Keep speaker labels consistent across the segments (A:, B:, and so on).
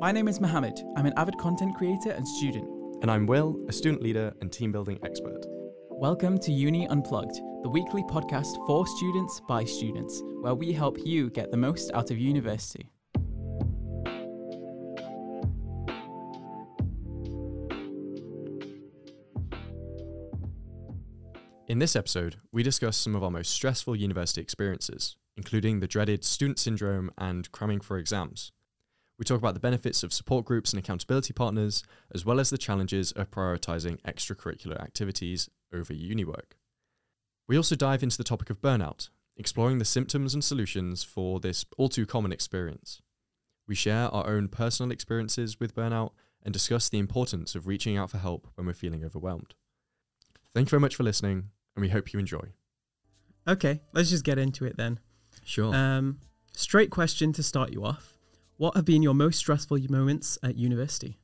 A: My name is Mohammad. I'm an avid content creator and student.
B: And I'm Will, a student leader and team building expert.
A: Welcome to Uni Unplugged, the weekly podcast for students by students, where we help you get the most out of university.
B: In this episode, we discuss some of our most stressful university experiences, including the dreaded student syndrome and cramming for exams. We talk about the benefits of support groups and accountability partners, as well as the challenges of prioritizing extracurricular activities over uni work. We also dive into the topic of burnout, exploring the symptoms and solutions for this all too common experience. We share our own personal experiences with burnout and discuss the importance of reaching out for help when we're feeling overwhelmed. Thank you very much for listening, and we hope you enjoy.
C: Okay, let's just get into it then.
B: Sure.
C: Um, straight question to start you off. What have been your most stressful moments at university?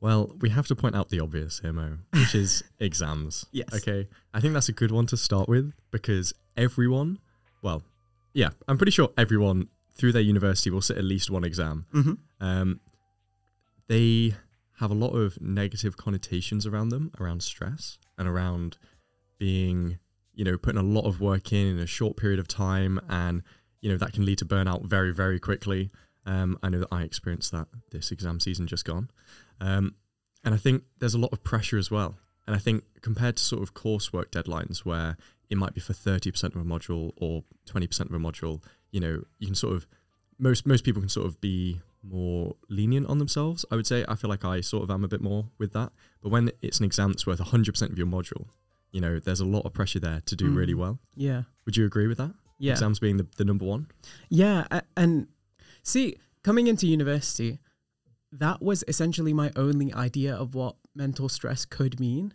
B: Well, we have to point out the obvious here, Mo, which is exams.
C: Yes.
B: Okay. I think that's a good one to start with because everyone, well, yeah, I'm pretty sure everyone through their university will sit at least one exam.
C: Mm-hmm.
B: Um, they have a lot of negative connotations around them, around stress and around being, you know, putting a lot of work in in a short period of time. And, you know, that can lead to burnout very, very quickly. Um, I know that I experienced that this exam season just gone. Um, and I think there's a lot of pressure as well. And I think compared to sort of coursework deadlines where it might be for 30% of a module or 20% of a module, you know, you can sort of, most, most people can sort of be more lenient on themselves. I would say I feel like I sort of am a bit more with that. But when it's an exam that's worth 100% of your module, you know, there's a lot of pressure there to do
C: Mm.
B: really well.
C: Yeah.
B: Would you agree with that?
C: Yeah.
B: Exams being the, the number one?
C: Yeah. And see, coming into university, that was essentially my only idea of what mental stress could mean.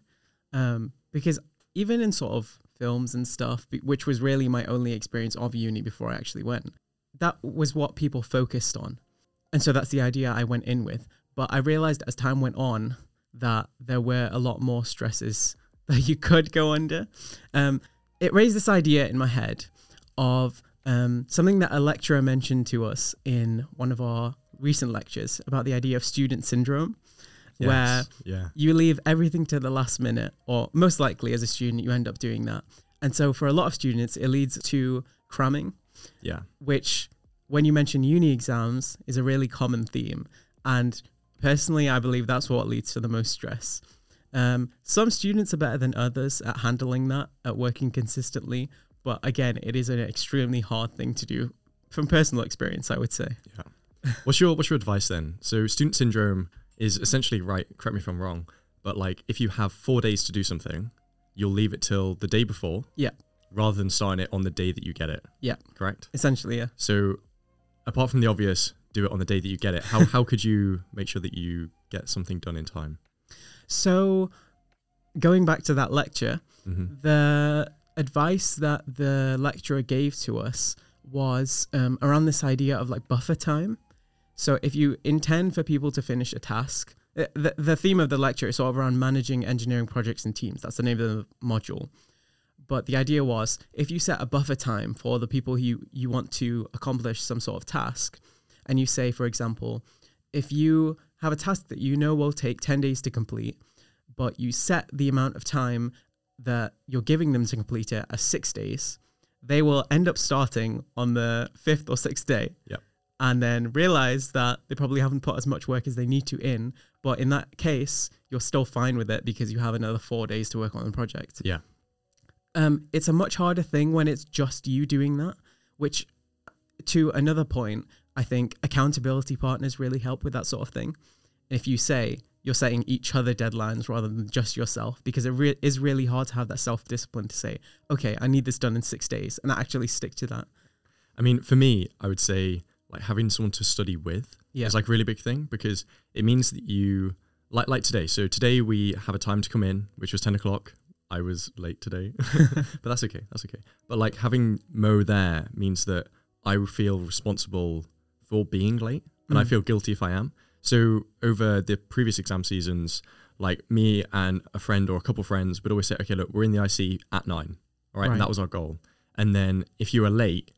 C: Um, because even in sort of films and stuff, which was really my only experience of uni before I actually went, that was what people focused on. And so that's the idea I went in with. But I realized as time went on that there were a lot more stresses that you could go under. Um, it raised this idea in my head of um, something that a lecturer mentioned to us in one of our recent lectures about the idea of student syndrome, where
B: Yeah.
C: you leave everything to the last minute, or most likely as a student, you end up doing that. And so for a lot of students, it leads to cramming,
B: Yeah.
C: which, when you mention uni exams, is a really common theme. And personally, I believe that's what leads to the most stress. Um, some students are better than others at handling that, at working consistently. But again, it is an extremely hard thing to do from personal experience, I would say. Yeah.
B: What's your what's your advice then? So student syndrome is essentially right. Correct me if I'm wrong, but like if you have four days to do something, you'll leave it till the day before.
C: Yeah.
B: Rather than starting it on the day that you get it.
C: Yeah.
B: Correct.
C: Essentially, yeah.
B: So, apart from the obvious, do it on the day that you get it. How how could you make sure that you get something done in time?
C: So, going back to that lecture,
B: Mm-hmm.
C: the advice that the lecturer gave to us was um, around this idea of like buffer time. So if you intend for people to finish a task, uh, the, the theme of the lecture is sort of around managing engineering projects and teams. That's the name of the module. But the idea was if you set a buffer time for the people you, you want to accomplish some sort of task, and you say, for example, if you have a task that you know will take 10 days to complete, but you set the amount of time that you're giving them to complete it as six days, they will end up starting on the fifth or sixth day.
B: Yep.
C: And then realize that they probably haven't put as much work as they need to in. But in that case, you're still fine with it because you have another four days to work on the project.
B: Yeah.
C: Um, it's a much harder thing when it's just you doing that, which to another point, I think accountability partners really help with that sort of thing. If you say you're setting each other deadlines rather than just yourself, because it re- is really hard to have that self discipline to say, okay, I need this done in six days and I actually stick to that.
B: I mean, for me, I would say like having someone to study with
C: Yeah.
B: is like a really big thing because it means that you like like today. So today we have a time to come in, which was ten o'clock. I was late today, but that's okay. That's okay. But like having Mo there means that I feel responsible for being late, and I
C: Mm.
B: feel guilty if I am. So over the previous exam seasons, like me and a friend or a couple friends would always say, "Okay, look, we're in the IC at nine, all right,
C: Right.
B: and that was our goal." And then if you were late,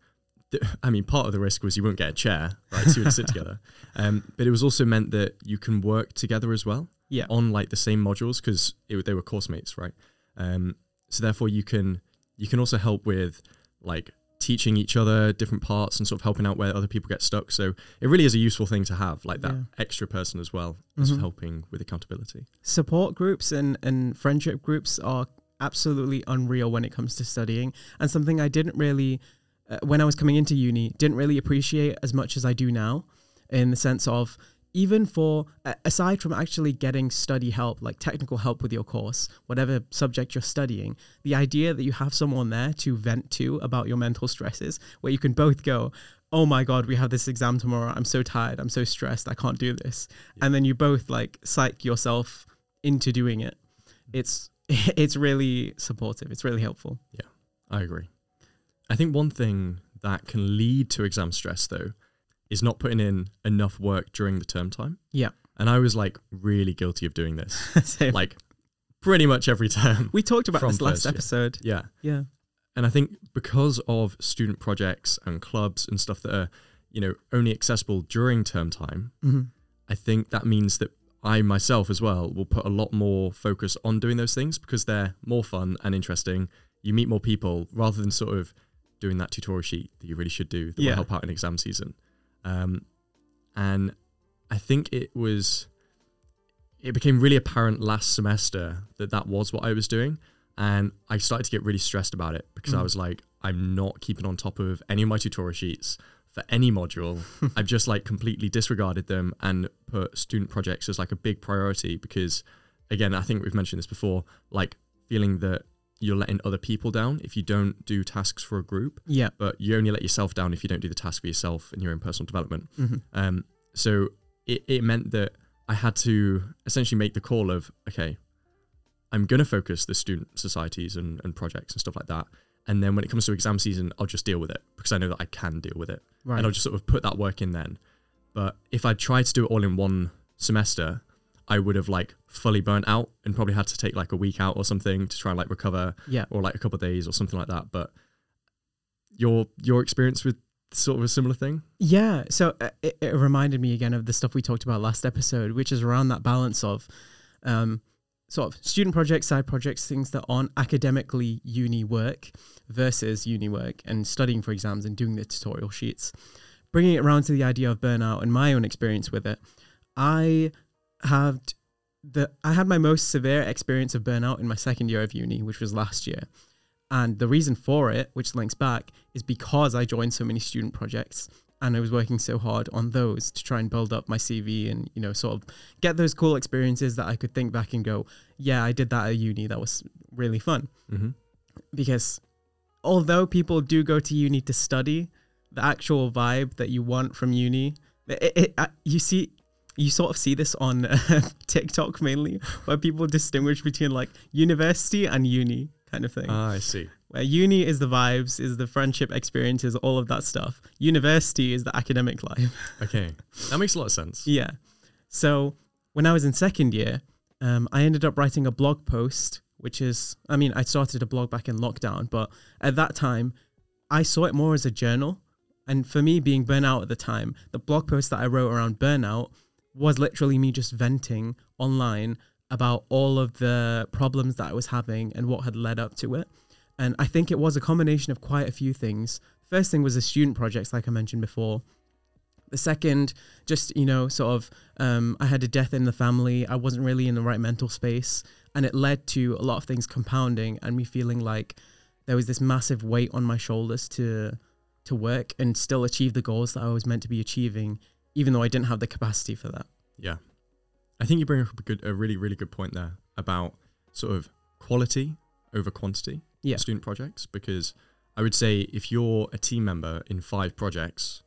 B: th- I mean, part of the risk was you wouldn't get a chair, right? So you would sit together. Um, but it was also meant that you can work together as well
C: Yeah.
B: on like the same modules because they were course mates, right? Um, so therefore, you can you can also help with like teaching each other different parts and sort of helping out where other people get stuck. So it really is a useful thing to have, like that
C: Yeah.
B: extra person as well as
C: Mhm.
B: helping with accountability.
C: support groups and, and friendship groups are absolutely unreal when it comes to studying and something i didn't really uh, when i was coming into uni didn't really appreciate as much as i do now in the sense of even for aside from actually getting study help like technical help with your course whatever subject you're studying the idea that you have someone there to vent to about your mental stresses where you can both go oh my god we have this exam tomorrow. I'm so tired. I'm so stressed. I can't do this. And then you both like psych yourself into doing it. Mm-hmm. It's it's really supportive. It's really helpful. Yeah.
B: I agree. I think one thing that can lead to exam stress though is not putting in enough work during the term time.
C: Yeah.
B: And I was like really guilty of doing this. Like pretty much every term.
C: we talked about this last
B: year.
C: episode
B: Yeah.
C: yeah
B: And I think because of student projects and clubs and stuff that are, you know, only accessible during term time,
C: hmm
B: I think that means that I myself as well will put a lot more focus on doing those things because they're more fun and interesting. You meet more people rather than sort of doing that tutorial sheet that you really should do that
C: Yeah.
B: will help out in exam season. Um, and I think it was, it became really apparent last semester that that was what I was doing. And I started to get really stressed about it because I
C: Mm.
B: was like, I'm not keeping on top of any of my tutorial sheets for any module. I've just like completely disregarded them and put student projects as like a big priority because, again, I think we've mentioned this before, like feeling that you're letting other people down if you don't do tasks for a group,
C: yeah
B: but you only let yourself down if you don't do the task for yourself in your own personal development.
C: hmm
B: Um, so it, it meant that I had to essentially make the call of, okay, I'm going to focus the student societies and, and projects and stuff like that. And then when it comes to exam season, I'll just deal with it because I know that I can deal with it.
C: right
B: And I'll just sort of put that work in then. But if I try to do it all in one semester, I would have like fully burnt out and probably had to take like a week out or something to try and like recover
C: yeah
B: or like a couple of days or something like that. But your your experience with sort of a similar thing?
C: Yeah, so uh, it, it reminded me again of the stuff we talked about last episode, which is around that balance of um, sort of student projects, side projects, things that aren't academically uni work versus uni work and studying for exams and doing the tutorial sheets. Bringing it around to the idea of burnout and my own experience with it, I have the I had my most severe experience of burnout in my second year of uni, which was last year. And the reason for it, which links back, is because I joined so many student projects and I was working so hard on those to try and build up my CV and, you know, sort of get those cool experiences that I could think back and go, yeah, I did that at uni. That was really fun.
B: Mm-hmm.
C: Because although people do go to uni to study, the actual vibe that you want from uni, it, it, uh, you see, you sort of see this on uh, TikTok mainly, where people distinguish between like university and uni kind of thing
B: Ah, I see.
C: where uni is the vibes, is the friendship experiences, all of that stuff. University is the academic life.
B: Okay, that makes a lot of sense.
C: yeah. So when I was in second year, um, I ended up writing a blog post, which is, I mean, I started a blog back in lockdown, but at that time, I saw it more as a journal. And for me, being burnout at the time, the blog post that I wrote around burnout was literally me just venting online about all of the problems that I was having and what had led up to it. And I think it was a combination of quite a few things. First thing was the student projects, like I mentioned before. The second, just, you know, sort of, um, I had a death in the family. I wasn't really in the right mental space. And it led to a lot of things compounding and me feeling like there was this massive weight on my shoulders to to work and still achieve the goals that I was meant to be achieving, even though I didn't have the capacity for that.
B: Yeah, I think you bring up a good, a really, really good point there about sort of quality over quantity.
C: Yeah.
B: student projects because I would say if you're a team member in five projects,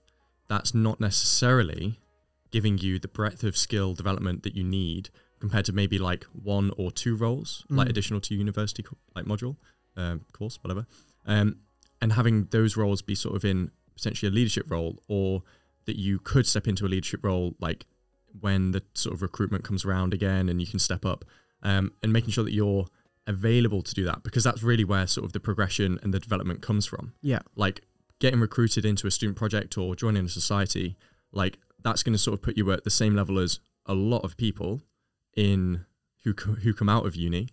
B: that's not necessarily giving you the breadth of skill development that you need compared to maybe like one or two roles, like
C: Mm.
B: additional to university co- like module, um, course, whatever, um, and having those roles be sort of in potentially a leadership role, or that you could step into a leadership role like when the sort of recruitment comes around again and you can step up, um, and making sure that you're available to do that because that's really where sort of the progression and the development comes from
C: Yeah.
B: like getting recruited into a student project or joining a society, like that's going to sort of put you at the same level as a lot of people in who who come out of uni.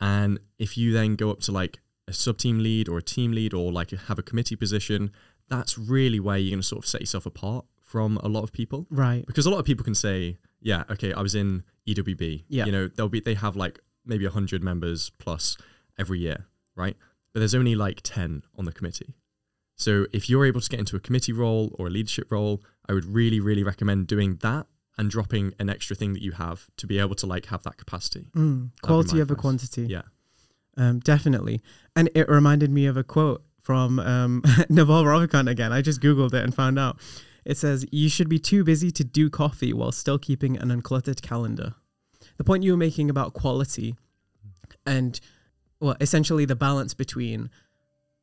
B: And if you then go up to like a sub team lead or a team lead or like have a committee position, that's really where you're going to sort of set yourself apart from a lot of people
C: Right.
B: because a lot of people can say, yeah, okay, I was in EWB.
C: Yeah.
B: You know, they'll be they have like maybe 100 members plus every year, right? But there's only like 10 on the committee. So if you're able to get into a committee role or a leadership role, I would really really recommend doing that and dropping an extra thing that you have to be able to like have that capacity.
C: Mm, quality over
B: advice.
C: quantity.
B: Yeah.
C: Um, definitely. And it reminded me of a quote from um, Naval Ravikant again. I just Googled it and found out. It says, You should be too busy to do coffee while still keeping an uncluttered calendar. The point you were making about quality and, well, essentially the balance between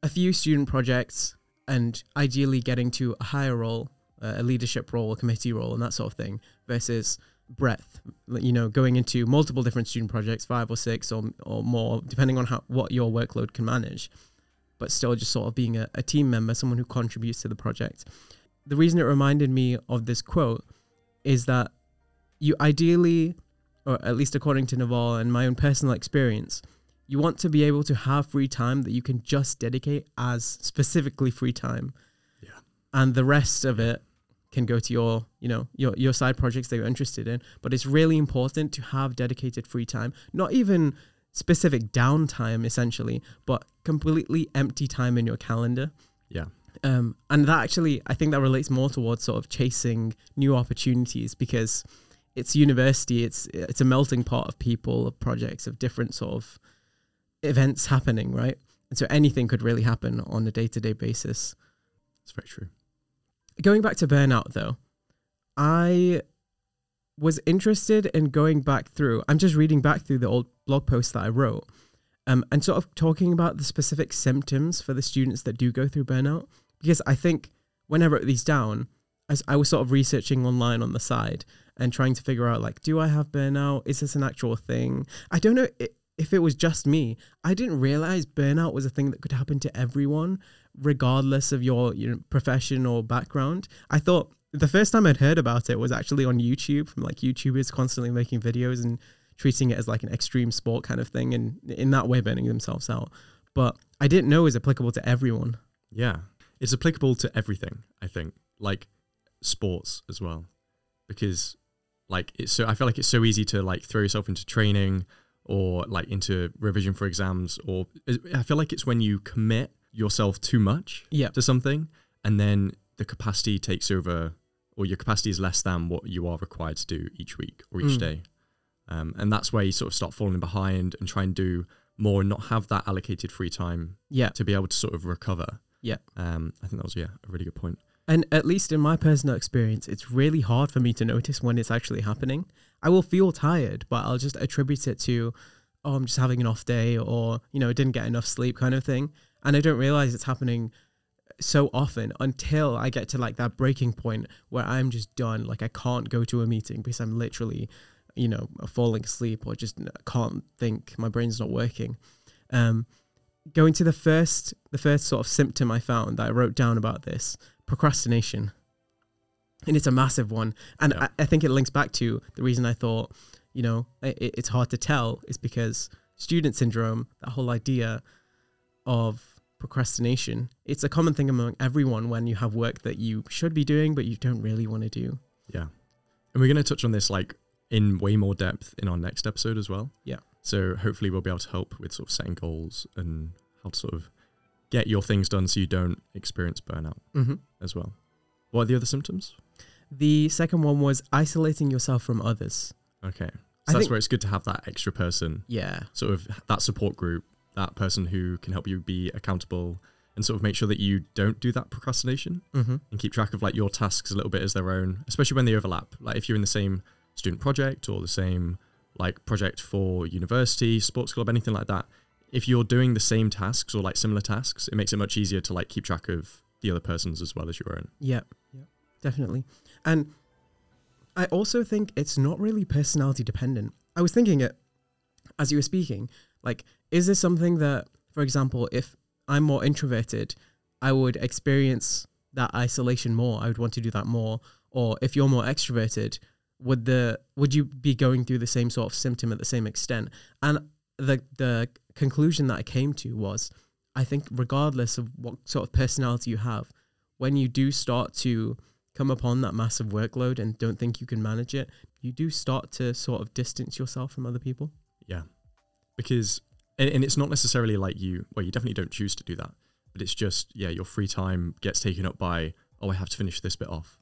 C: a few student projects and ideally getting to a higher role, uh, a leadership role, a committee role, and that sort of thing, versus breadth you know going into multiple different student projects five or six or, or more depending on how what your workload can manage but still just sort of being a, a team member someone who contributes to the project the reason it reminded me of this quote is that you ideally or at least according to naval and my own personal experience you want to be able to have free time that you can just dedicate as specifically free time
B: Yeah.
C: and the rest of it can go to your you know your your side projects that you're interested in but it's really important to have dedicated free time not even specific downtime essentially but completely empty time in your calendar
B: Yeah.
C: Um, and that actually i think that relates more towards sort of chasing new opportunities because it's university it's it's a melting pot of people of projects of different sort of events happening right? And so anything could really happen on a day-to-day basis.
B: It's very true.
C: going back to burnout though i was interested in going back through i'm just reading back through the old blog posts that i wrote um, and sort of talking about the specific symptoms for the students that do go through burnout because i think when i wrote these down as I was sort of researching online on the side and trying to figure out like do i have burnout is this an actual thing i don't know if it was just me i didn't realize burnout was a thing that could happen to everyone regardless of your you know, profession or background. I thought the first time I'd heard about it was actually on YouTube from like YouTubers constantly making videos and treating it as like an extreme sport kind of thing and in that way burning themselves out. But I didn't know it was applicable to everyone.
B: Yeah. It's applicable to everything, I think. Like sports as well. Because like it's so I feel like it's so easy to like throw yourself into training or like into revision for exams or I feel like it's when you commit yourself too much
C: Yeah.
B: to something and then the capacity takes over or your capacity is less than what you are required to do each week or each
C: Mm.
B: day. Um, and that's where you sort of start falling behind and try and do more and not have that allocated free time
C: Yeah.
B: to be able to sort of recover.
C: Yeah.
B: Um, I think that was yeah a really good point.
C: And at least in my personal experience, it's really hard for me to notice when it's actually happening. I will feel tired, but I'll just attribute it to, oh, I'm just having an off day or, you know, didn't get enough sleep kind of thing. And I don't realize it's happening so often until I get to like that breaking point where I'm just done. Like I can't go to a meeting because I'm literally, you know, falling asleep or just can't think. My brain's not working. Um, going to the first, the first sort of symptom I found that I wrote down about this procrastination. And it's a massive one. And
B: Yeah.
C: I, I think it links back to the reason I thought, you know, it, it's hard to tell is because student syndrome, that whole idea of procrastination, it's a common thing among everyone when you have work that you should be doing, but you don't really want to do.
B: Yeah, and we're going to touch on this like in way more depth in our next episode as well.
C: Yeah.
B: So hopefully we'll be able to help with sort of setting goals and how to sort of get your things done so you don't experience burnout
C: Mm-hmm.
B: as well. What are the other symptoms?
C: The second one was isolating yourself from others.
B: Okay.
C: I
B: So that's where it's good to have that extra person,
C: Yeah.
B: sort of that support group, that person who can help you be accountable and sort of make sure that you don't do that procrastination
C: Mm-hmm.
B: and keep track of like your tasks a little bit as their own, especially when they overlap. Like if you're in the same student project or the same like project for university, sports club, anything like that. If you're doing the same tasks or like similar tasks, it makes it much easier to like keep track of the other person's as well as your own.
C: Yeah, yeah, definitely. And I also think it's not really personality dependent. I was thinking it as you were speaking. Like, is this something that, for example, if I'm more introverted, I would experience that isolation more. I would want to do that more. Or if you're more extroverted, would the would you be going through the same sort of symptom at the same extent? And the the conclusion that I came to was I think regardless of what sort of personality you have, when you do start to come upon that massive workload and don't think you can manage it, you do start to sort of distance yourself from other people.
B: Yeah. Because, and, and it's not necessarily like you, well, you definitely don't choose to do that, but it's just, yeah, your free time gets taken up by, oh, I have to finish this bit off.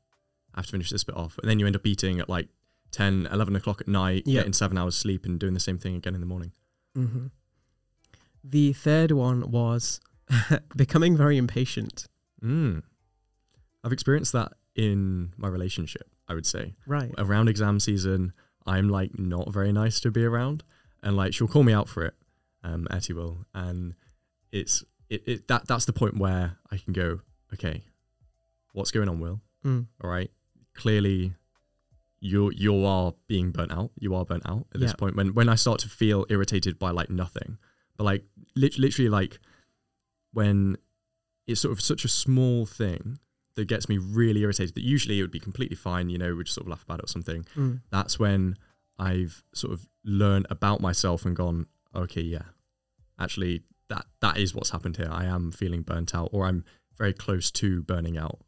B: I have to finish this bit off. And then you end up eating at like 10, 11 o'clock at night,
C: Yeah.
B: getting seven hours sleep and doing the same thing again in the morning.
C: Mm-hmm. The third one was becoming very impatient.
B: Mm. I've experienced that in my relationship, I would say.
C: Right.
B: Around exam season, I'm like not very nice to be around. And like she'll call me out for it, um, Etty will. And it's it, it that that's the point where I can go, okay, what's going on, Will?
C: Mm.
B: All right. Clearly you you are being burnt out. You are burnt out at this
C: Yeah.
B: point. When when I start to feel irritated by like nothing. But like lit- literally like when it's sort of such a small thing that gets me really irritated that usually it would be completely fine, you know, we'd just sort of laugh about it or something.
C: Mm.
B: That's when I've sort of learned about myself and gone, okay, yeah, actually that that is what's happened here. I am feeling burnt out or I'm very close to burning out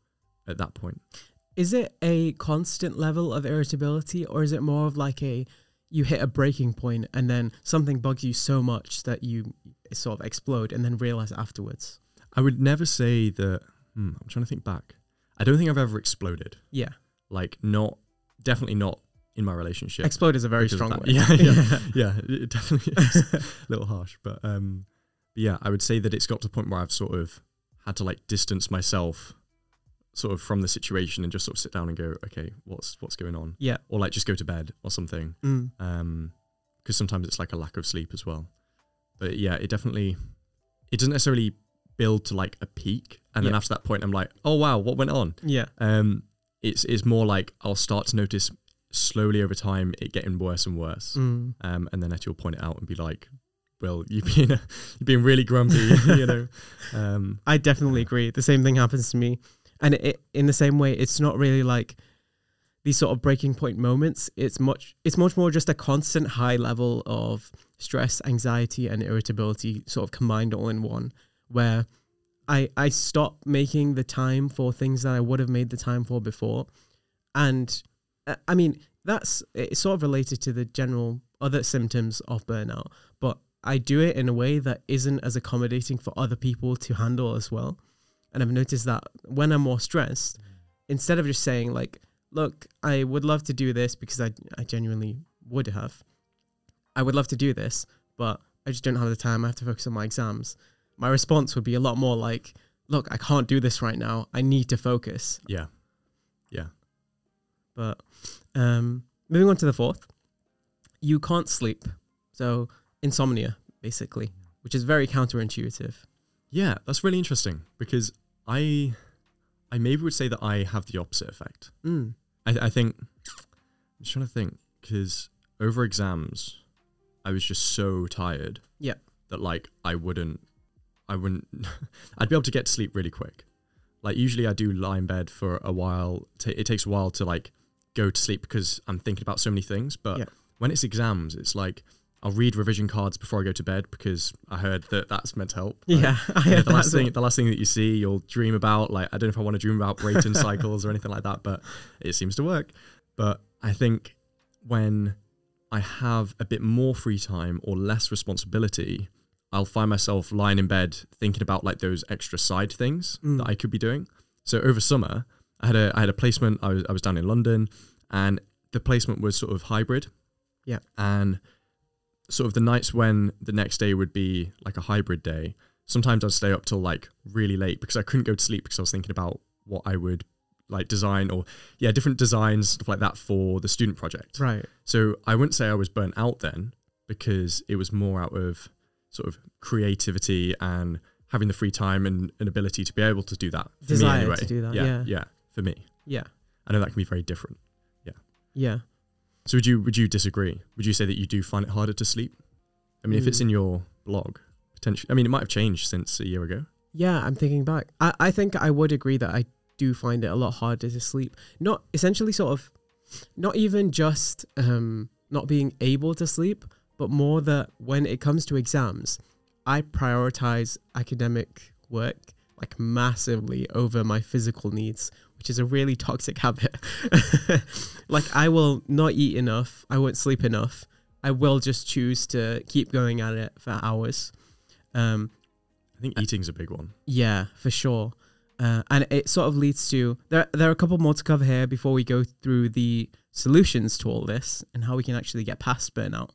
B: at that point.
C: Is it a constant level of irritability or is it more of like a you hit a breaking point and then something bugs you so much that you sort of explode and then realize afterwards?
B: I would never say that. Hmm, I'm trying to think back. I don't think I've ever exploded.
C: Yeah.
B: Like, not definitely not in my relationship.
C: Explode is a very strong word.
B: Yeah, yeah, yeah. It definitely is a little harsh, but um, yeah, I would say that it's got to the point where I've sort of had to like distance myself, sort of from the situation, and just sort of sit down and go, okay, what's what's going on,
C: Yeah.
B: or like just go to bed or something.
C: Mm.
B: Um, because sometimes it's like a lack of sleep as well. But yeah, it definitely it doesn't necessarily build to like a peak, and then after that point, I'm like, oh wow, what went on?
C: Yeah.
B: Um, it's it's more like I'll start to notice slowly over time it getting worse and worse.
C: Mm.
B: Um, and then Etty will point it out and be like, "Well, you've been you've been really grumpy, you know." Um,
C: I definitely agree. The same thing happens to me. And it, in the same way, it's not really like these sort of breaking point moments. It's much it's much more just a constant high level of stress, anxiety, and irritability sort of combined all in one, where I I stop making the time for things that I would have made the time for before. And uh, I mean, that's it's sort of related to the general other symptoms of burnout, but I do it in a way that isn't as accommodating for other people to handle as well. And I've noticed that when I'm more stressed, instead of just saying like, "Look, I would love to do this because I I genuinely would have. I would love to do this, but I just don't have the time. I have to focus on my exams." My response would be a lot more like, "Look, I can't do this right now. I need to focus."
B: yeah, yeah,
C: But um, moving on to the fourth, you can't sleep. So insomnia, basically, which is very counterintuitive.
B: yeah. That's really interesting because I I maybe would say that I have the opposite effect.
C: Mm.
B: I, I think I'm just trying to think because over exams, I was just so tired.
C: Yeah.
B: That like I wouldn't, I wouldn't, I'd be able to get to sleep really quick. Like usually I do lie in bed for a while. Ta it takes a while to like go to sleep because I'm thinking about so many things. But
C: Yeah.
B: when it's exams, it's like I'll read revision cards before I go to bed because I heard that that's meant to help.
C: Yeah, I heard
B: the last thing, the last thing that you see, you'll dream about. Like, I don't know if I want to dream about Brayton cycles or anything like that, but it seems to work. But I think when I have a bit more free time or less responsibility, I'll find myself lying in bed thinking about like those extra side things
C: Mm.
B: that I could be doing. So over summer, I had a I had a placement. I was I was down in London, and the placement was sort of hybrid.
C: Yeah.
B: and sort of the nights when the next day would be like a hybrid day, sometimes I'd stay up till like really late because I couldn't go to sleep because I was thinking about what I would like design or yeah, different designs, stuff like that for the student project.
C: Right.
B: So I wouldn't say I was burnt out then because it was more out of sort of creativity and having the free time and an ability to be able to do that. For
C: Desire
B: me anyway.
C: to do that,
B: Yeah,
C: yeah.
B: yeah. For me.
C: Yeah.
B: I know that can be very different.
C: Yeah. Yeah.
B: So would you would you disagree? Would you say that you do find it harder to sleep? I mean, if it's
C: Mm.
B: in your blog, potentially. I mean, it might have changed since a year ago.
C: Yeah, I'm thinking back. I, I think I would agree that I do find it a lot harder to sleep. Not essentially sort of not even just um not being able to sleep, but more that when it comes to exams, I prioritize academic work like massively over my physical needs, which is a really toxic habit. like I will not eat enough, I won't sleep enough. I will just choose to keep going at it for hours. Um,
B: I think eating's a big one.
C: yeah, for sure. Uh, and it sort of leads to there. There are a couple more to cover here before we go through the solutions to all this and how we can actually get past burnout.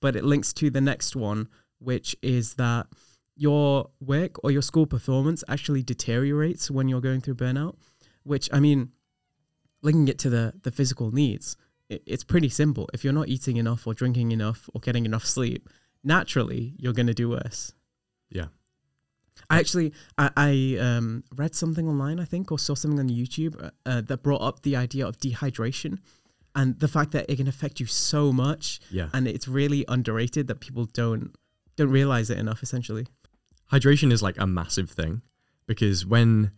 C: But it links to the next one, which is that your work or your school performance actually deteriorates when you're going through burnout. Which I mean, linking it to the the physical needs, it, it's pretty simple. If you're not eating enough or drinking enough or getting enough sleep, naturally you're going to do worse.
B: Yeah.
C: I actually I, I um, read something online, I think, or saw something on YouTube uh, uh, that brought up the idea of dehydration and the fact that it can affect you so much,
B: Yeah.
C: and it's really underrated that people don't don't realize it enough. Essentially,
B: hydration is like a massive thing because when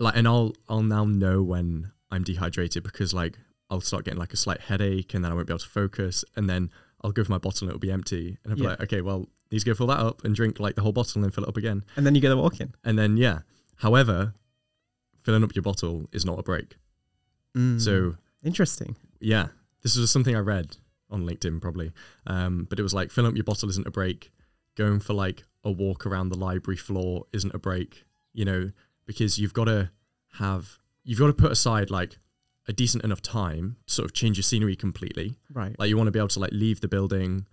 B: like and I'll I'll now know when I'm dehydrated because like I'll start getting like a slight headache and then I won't be able to focus and then I'll go for my bottle and it'll be empty and I'll be
C: Yeah.
B: like okay well need to go fill that up and drink like the whole bottle and then fill it up again
C: and then you get a walk in.
B: and then yeah however filling up your bottle is not a break
C: Mm.
B: so
C: interesting.
B: yeah this was something I read on LinkedIn probably um but it was like filling up your bottle isn't a break going for like a walk around the library floor isn't a break you know because you've got to have you've got to put aside like a decent enough time to sort of change your scenery completely
C: Right.
B: like you want to be able to like leave the building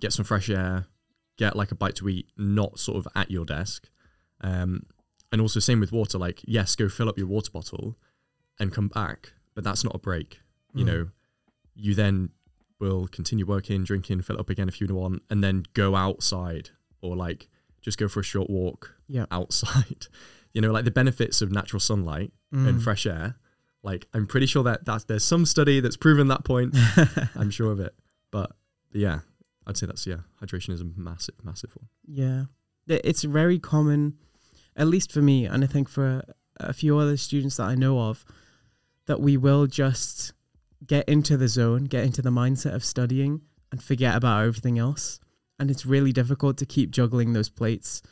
B: get some fresh air get like a bite to eat not sort of at your desk um and also same with water like yes go fill up your water bottle and come back but that's not a break you
C: Mm.
B: know you then will continue working drinking fill it up again if you want and then go outside or like just go for a short walk
C: Yeah.
B: outside you know like the benefits of natural sunlight and
C: Mm.
B: fresh air like i'm pretty sure that that's, there's some study that's proven that point i'm sure of it but, but yeah i'd say that's yeah hydration is a massive massive one
C: Yeah. It's very common, at least for me, and I think for a few other students that I know of, that we will just get into the zone, get into the mindset of studying, and forget about everything else. And it's really difficult to keep juggling those plates,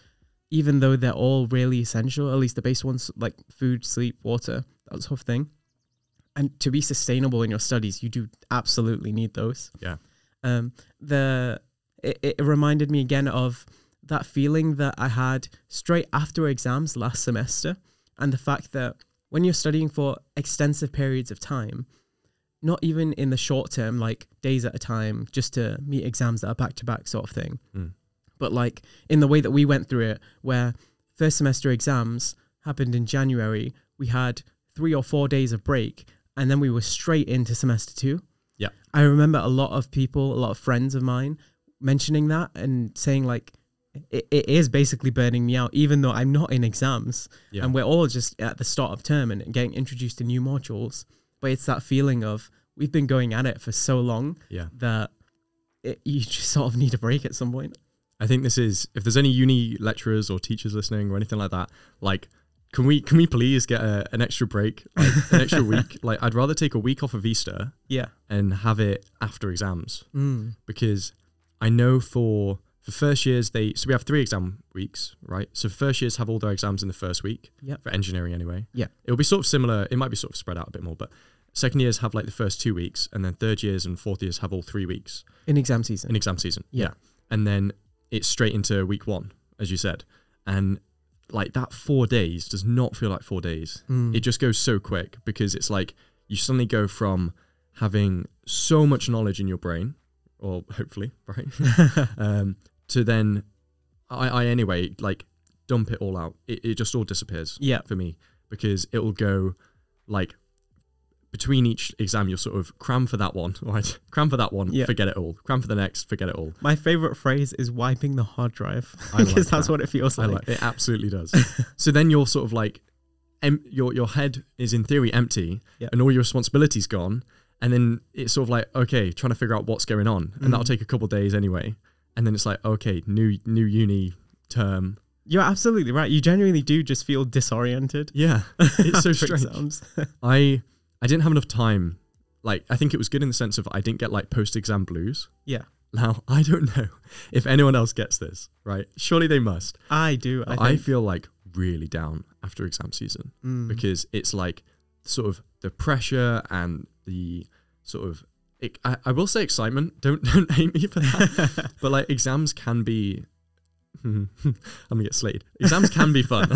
C: even though they're all really essential, at least the base ones like food, sleep, water, that sort of thing. And to be sustainable in your studies, you do absolutely need those.
B: Yeah.
C: Um, the it, it reminded me again of that feeling that I had straight after exams last semester, and the fact that when you're studying for extensive periods of time, not even in the short term, like days at a time, just to meet exams that are back to back sort of thing,
B: Mm.
C: But like in the way that we went through it, where first semester exams happened in January, we had three or four days of break, and then we were straight into semester two.
B: Yeah.
C: I remember a lot of people, a lot of friends of mine mentioning that and saying like it, it is basically burning me out, even though I'm not in exams
B: yeah
C: and we're all just at the start of term and getting introduced to new modules. But it's that feeling of we've been going at it for so long
B: yeah
C: that it, you just sort of need a break at some point.
B: I think this is if there's any uni lecturers or teachers listening or anything like that, like can we can we please get a, an extra break, like an extra week? Like I'd rather take a week off of Easter
C: Yeah.
B: and have it after exams
C: Mm.
B: because I know for for first years they so we have three exam weeks, right? So first years have all their exams in the first week
C: Yep.
B: for engineering anyway.
C: Yeah.
B: It'll be sort of similar. It might be sort of spread out a bit more, but second years have like the first two weeks, and then third years and fourth years have all three weeks
C: In exam season.
B: in exam season.
C: Yeah.
B: And then it's straight into week one, as you said. And like that four days does not feel like four days.
C: Mm.
B: It just goes so quick because it's like you suddenly go from having so much knowledge in your brain, or hopefully, right? um, to then, I, I anyway, like dump it all out. It, it just all disappears
C: yeah.
B: for me because it will go like between each exam you'll sort of cram for that one right cram for that one
C: Yeah.
B: forget it all cram for the next forget it all
C: My favorite phrase is wiping the hard drive
B: I like
C: because that's
B: that.
C: what it feels like.
B: like it absolutely does so then you're sort of like em- your your head is in theory empty
C: Yeah.
B: and all your responsibilities gone and then it's sort of like okay trying to figure out what's going on and that'll
C: Mm.
B: take a couple days anyway and then it's like okay new new uni term
C: You're absolutely right. You genuinely do just feel disoriented.
B: Yeah, it's so strange. I I didn't have enough time. Like I think it was good in the sense of I didn't get like post exam blues.
C: Yeah.
B: Now I don't know if anyone else gets this. Right? Surely they must.
C: I do. I,
B: I, feel like really down after exam season
C: Mm.
B: because it's like sort of the pressure and the sort of. It, I, I will say excitement. Don't don't hate me for that. but like exams can be. I'm gonna get slated. Exams can be fun,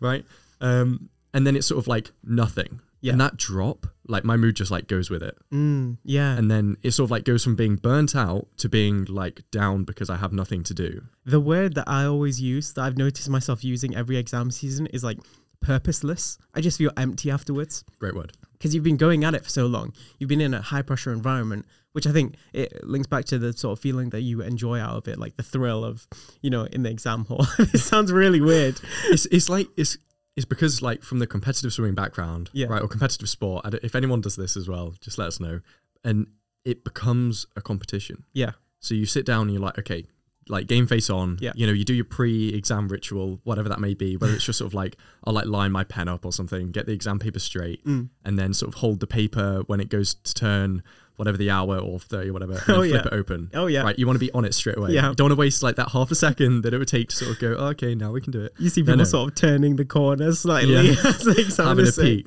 B: right? Um, and then it's sort of like nothing.
C: Yeah.
B: And that drop, like my mood just like goes with it.
C: Mm, yeah.
B: And then it sort of like goes from being burnt out to being like down because I have nothing to do.
C: the word that I always use that I've noticed myself using every exam season is like purposeless. I just feel empty afterwards
B: Great word.
C: because you've been going at it for so long. You've been in a high pressure environment, which I think it links back to the sort of feeling that you enjoy out of it, like the thrill of, you know, in the exam hall. it sounds really weird.
B: It's it's like it's it's because like from the competitive swimming background,
C: Yeah.
B: right, or competitive sport. I if anyone does this as well, just let us know. And it becomes a competition.
C: Yeah.
B: So you sit down and you're like, okay, like game face on.
C: Yeah.
B: You know, you do your pre-exam ritual, whatever that may be. Whether it's just sort of like I'll like line my pen up or something, get the exam paper straight,
C: Mm.
B: and then sort of hold the paper when it goes to turn, whatever the hour or thirty, or whatever,
C: Oh,
B: flip
C: yeah.
B: it open.
C: Oh, yeah.
B: Right. You want to be on it straight away.
C: Yeah.
B: You don't want to waste like that half a second that it would take to sort of go, oh, okay, now we can do it.
C: You see
B: No,
C: people
B: no.
C: sort of turning the corner slightly
B: Yeah.
C: as
B: having a peek.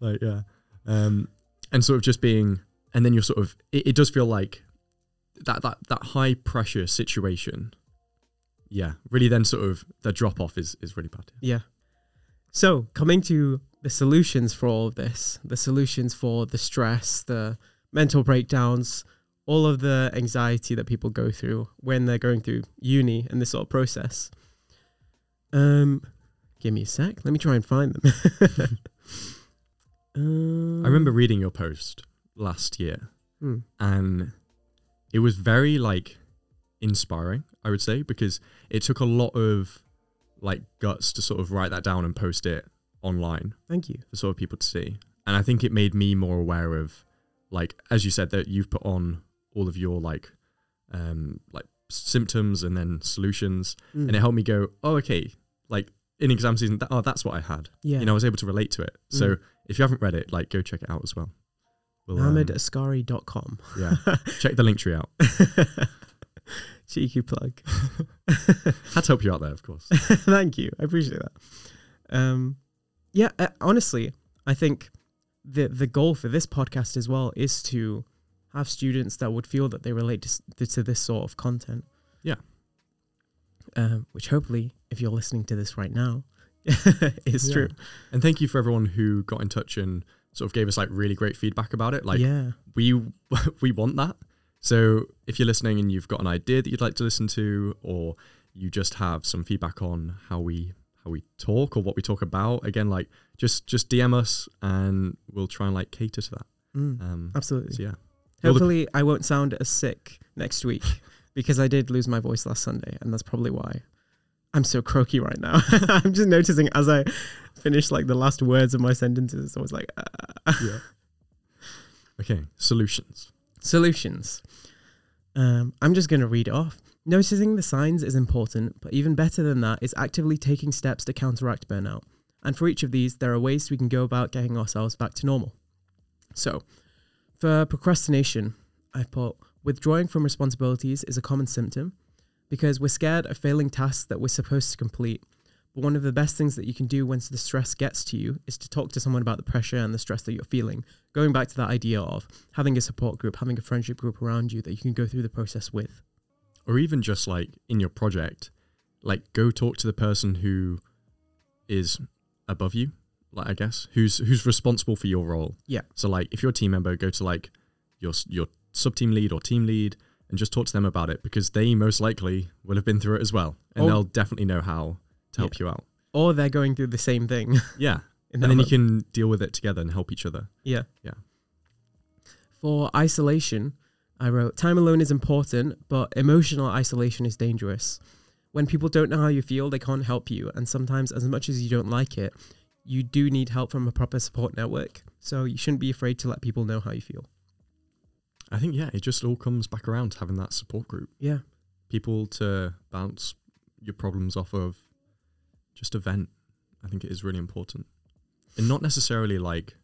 B: like yeah, um, and sort of just being, and then you're sort of, it, it does feel like that that that high pressure situation. Yeah, really. Then sort of the drop off is is really bad.
C: Yeah. So, coming to the solutions for all of this, the solutions for the stress, the mental breakdowns, all of the anxiety that people go through when they're going through uni and this sort of process. Um, give me a sec. Let me try and find them. um,
B: I remember reading your post last year,
C: hmm,
B: and it was very like inspiring. I would say because it took a lot of like guts to sort of write that down and post it online.
C: thank you.
B: for sort of people to see. And I think it made me more aware of, like, as you said, that you've put on all of your like, um, like symptoms and then solutions,
C: Mm.
B: and it helped me go, oh, okay, like in exam season, that, oh, that's what I had.
C: yeah.
B: You know, I was able to relate to it. So
C: Mm.
B: if you haven't read it, like, go check it out as well. We'll, um,
C: MohammadAskari.com.
B: yeah, check the Linktree out.
C: Cheeky plug.
B: Had to help you out there, of course.
C: Thank you. I appreciate that. Um, yeah, uh, honestly, I think the the goal for this podcast as well is to have students that would feel that they relate to, to this sort of content.
B: Yeah.
C: Um, which hopefully, if you're listening to this right now, is
B: Yeah.
C: true.
B: And thank you for everyone who got in touch and sort of gave us like really great feedback about it. Like,
C: yeah,
B: we we want that. So if you're listening and you've got an idea that you'd like to listen to, or you just have some feedback on how we how we talk or what we talk about, again, like just just DM us and we'll try and like cater to that.
C: Mm,
B: Um,
C: absolutely.
B: so yeah,
C: Hopefully, I won't sound as sick next week because I did lose my voice last Sunday, and that's probably why I'm so croaky right now. I'm just noticing as I finish like the last words of my sentences, I was like, uh.
B: yeah. Okay, solutions.
C: solutions. Um, I'm just going to read off. Noticing the signs is important, but even better than that is actively taking steps to counteract burnout. And for each of these, there are ways we can go about getting ourselves back to normal. So, for procrastination, I've put withdrawing from responsibilities is a common symptom because we're scared of failing tasks that we're supposed to complete. But one of the best things that you can do once the stress gets to you is to talk to someone about the pressure and the stress that you're feeling. Going back to that idea of having a support group, having a friendship group around you that you can go through the process with.
B: Or even just like in your project, like go talk to the person who is above you, like I guess, who's who's responsible for your role.
C: Yeah.
B: So like if you're a team member, go to like your your sub team lead or team lead and just talk to them about it because they most likely will have been through it as well and
C: Oh.
B: they'll definitely know how to help you out.
C: Or they're going through the same thing.
B: Yeah. and then you can deal with it together and help each other.
C: Yeah.
B: Yeah.
C: For isolation, I wrote time alone is important, but emotional isolation is dangerous. When people don't know how you feel, they can't help you. And sometimes, as much as you don't like it, you do need help from a proper support network. So you shouldn't be afraid to let people know how you feel.
B: I think yeah, it just all comes back around to having that support group.
C: Yeah.
B: People to bounce your problems off of just a vent. I think it is really important. And not necessarily like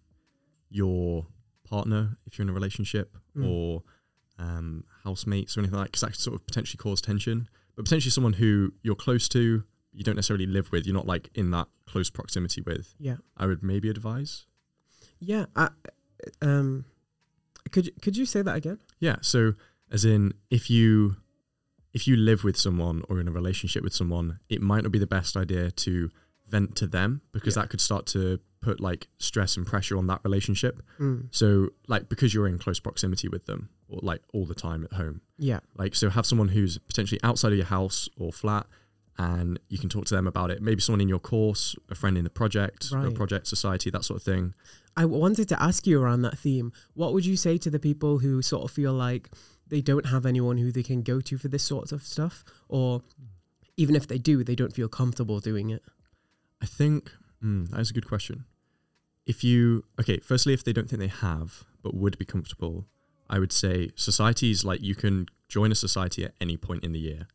B: your partner if you're in a relationship
C: Mm.
B: or um, housemates or anything like because that could sort of potentially cause tension. But potentially someone who you're close to, you don't necessarily live with, you're not like in that close proximity with.
C: Yeah.
B: I would maybe advise.
C: Yeah. I, um, could you- could you say that again?
B: Yeah. So as in if you if you live with someone or in a relationship with someone, it might not be the best idea to vent to them because
C: Yeah.
B: that could start to put like stress and pressure on that relationship.
C: Mm.
B: So like because you're in close proximity with them or like all the time at home.
C: Yeah.
B: Like so have someone who's potentially outside of your house or flat and you can talk to them about it. Maybe someone in your course, a friend in the project, or
C: Right.
B: project society, that sort of thing.
C: I wanted to ask you around that theme. What would you say to the people who sort of feel like they don't have anyone who they can go to for this sort of stuff, or even if they do, they don't feel comfortable doing it?
B: I think mm, that is a good question. If you okay, firstly, if they don't think they have but would be comfortable, I would say societies like you can join a society at any point in the year,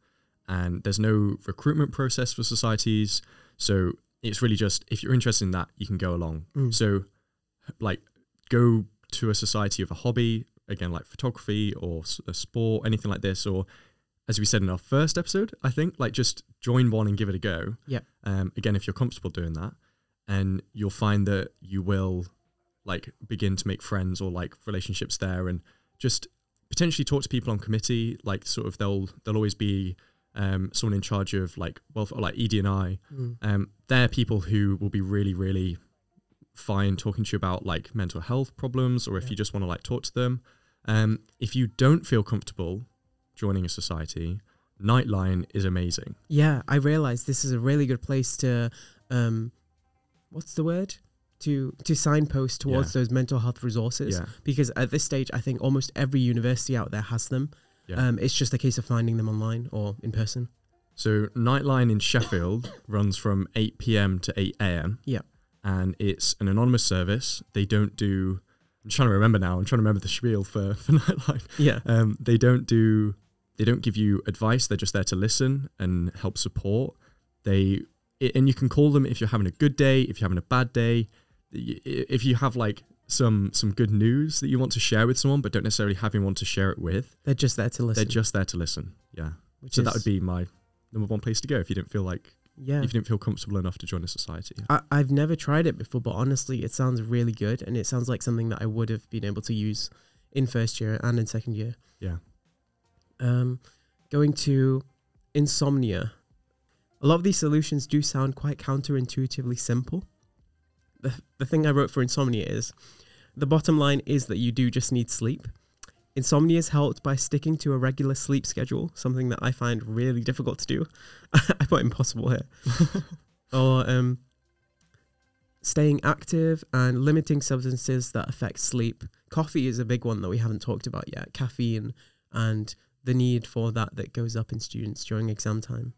B: and there's no recruitment process for societies, so it's really just if you're interested in that, you can go along.
C: Mm.
B: So, like, go to a society of a hobby again, like photography or a sport, anything like this, or as we said in our first episode, I think like just join one and give it a go.
C: Yeah.
B: Um, again, if you're comfortable doing that, and you'll find that you will like begin to make friends or like relationships there, and just potentially talk to people on committee. Like sort of they'll there'll always be um, someone in charge of like welfare, like ED and I.
C: Mm.
B: Um, they're people who will be really really fine talking to you about like mental health problems, or if
C: Yeah.
B: you just want to like talk to them. Um, if you don't feel comfortable joining a society, Nightline is amazing.
C: Yeah, I realize this is a really good place to, um, what's the word? To to signpost towards those mental health resources
B: Yeah,
C: because at this stage, I think almost every university out there has them.
B: yeah.
C: Um, it's just a case of finding them online or in person.
B: So Nightline in Sheffield runs from 8 p.m. to 8 a.m.
C: Yeah.
B: And it's an anonymous service. They don't do. I'm trying to remember now. I'm trying to remember the spiel for for Nightline.
C: Yeah,
B: Um, they don't do. They don't give you advice. They're just there to listen and help support. They and you can call them if you're having a good day, if you're having a bad day, if you have like some some good news that you want to share with someone, but don't necessarily have anyone to share it with.
C: they're just there to listen.
B: They're just there to listen. Yeah.
C: which
B: So that
C: is-
B: would be my number one place to go if you didn't feel like
C: yeah.
B: if you didn't feel comfortable enough to join a society.
C: I, I've never tried it before, but honestly, it sounds really good, and it sounds like something that I would have been able to use in first year and in second year.
B: Yeah.
C: Um, going to insomnia. A lot of these solutions do sound quite counterintuitively simple. The the thing I wrote for insomnia is the bottom line is that you do just need sleep. Insomnia is helped by sticking to a regular sleep schedule, something that I find really difficult to do. I put impossible here. or um, staying active and limiting substances that affect sleep. Coffee is a big one that we haven't talked about yet. Caffeine and the need for that that goes up in students during exam time.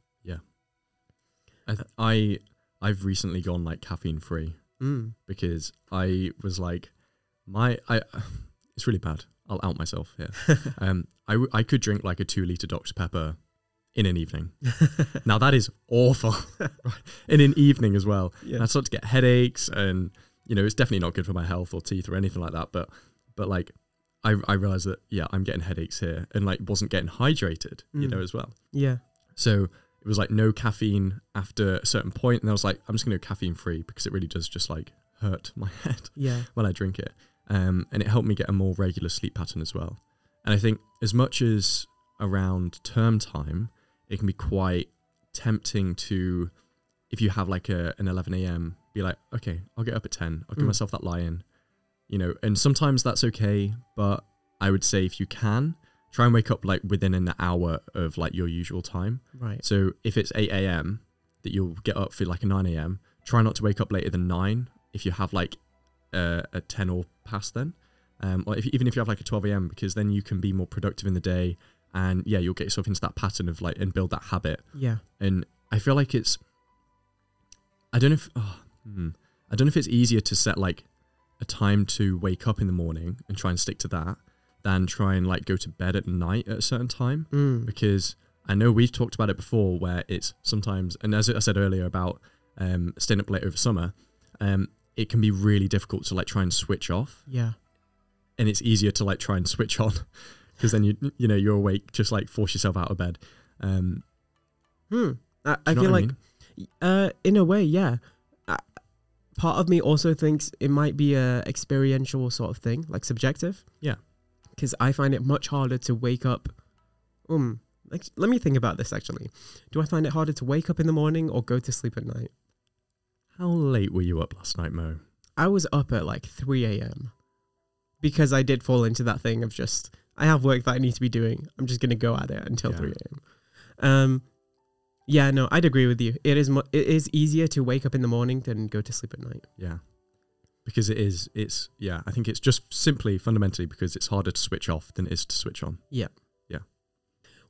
B: I, th- I I've recently gone like caffeine free
C: Mm.
B: because I was like my I it's really bad. I'll out myself here. um, I w- I could drink like a two liter Dr Pepper in an evening. now that is awful. In an evening as well.
C: Yeah.
B: And I start to get headaches and you know it's definitely not good for my health or teeth or anything like that. But but like I I realized that yeah I'm getting headaches here and like wasn't getting hydrated you
C: Mm.
B: know as well.
C: Yeah.
B: So it was like no caffeine after a certain point, and I was like, I'm just gonna go caffeine free because it really does just like hurt my head
C: Yeah.
B: when I drink it. Um, and it helped me get a more regular sleep pattern as well. And I think as much as around term time, it can be quite tempting to, if you have like a, an 11 a.m., be like, okay, I'll get up at 10. I'll give
C: Mm.
B: myself that lie in, you know, and sometimes that's okay. But I would say if you can, try and wake up like within an hour of like your usual time.
C: Right.
B: So if it's 8 a.m. that you'll get up for like a 9 a.m., try not to wake up later than 9 if you have like uh, a 10 or past then. Um, or if, even if you have like a 12 a.m., because then you can be more productive in the day. And yeah, you'll get yourself into that pattern of like and build that habit.
C: Yeah.
B: And I feel like it's, I don't know if, oh, hmm, I don't know if it's easier to set like a time to wake up in the morning and try and stick to that than try and like go to bed at night at a certain time
C: Mm.
B: because I know we've talked about it before, where it's sometimes, and as I said earlier about um, staying up late over summer, um, it can be really difficult to like try and switch off,
C: Yeah.
B: and it's easier to like try and switch on because then you you know you're awake, just like force yourself out of bed. Um,
C: Hmm. I, I feel like,
B: mean?
C: uh, in a way, yeah. Uh, part of me also thinks it might be a experiential sort of thing, like subjective.
B: Yeah.
C: Because I find it much harder to wake up. Um, like, let me think about this actually. Do I find it harder to wake up in the morning or go to sleep at night?
B: how late were you up last night, Mo?
C: I was up at like 3 a.m. because I did fall into that thing of just, I have work that I need to be doing. I'm just going to go at it until
B: Yeah.
C: 3 a.m. Um, yeah, no, I'd agree with you. It is mu- it is easier to wake up in the morning than go to sleep at night.
B: Yeah. Because it is, it's, yeah, I think it's just simply fundamentally because it's harder to switch off than it is to switch on. Yeah. Yeah.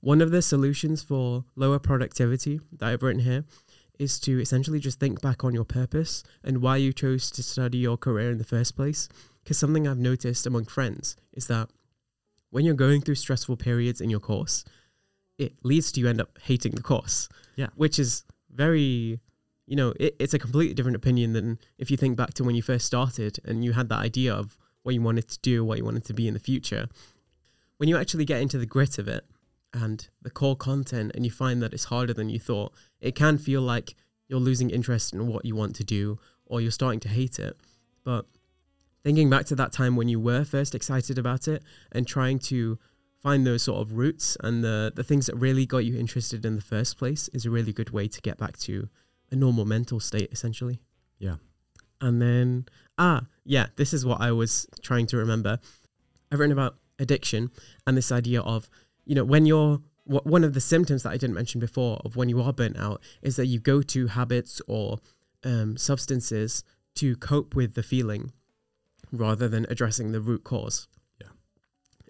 C: One of the solutions for lower productivity that I've written here is to essentially just think back on your purpose and why you chose to study your career in the first place. Because something I've noticed among friends is that when you're going through stressful periods in your course, it leads to you end up hating the course.
B: Yeah.
C: Which is very, you know, it, it's a completely different opinion than if you think back to when you first started and you had that idea of what you wanted to do, what you wanted to be in the future. When you actually get into the grit of it, and the core content and you find that it's harder than you thought, it can feel like you're losing interest in what you want to do or you're starting to hate it. But thinking back to that time when you were first excited about it and trying to find those sort of roots and the, the things that really got you interested in the first place is a really good way to get back to a normal mental state, essentially.
B: Yeah.
C: And then, ah, yeah, this is what I was trying to remember. I've written about addiction and this idea of you know, when you're wh- one of the symptoms that I didn't mention before of when you are burnt out is that you go to habits or um, substances to cope with the feeling rather than addressing the root cause.
B: Yeah.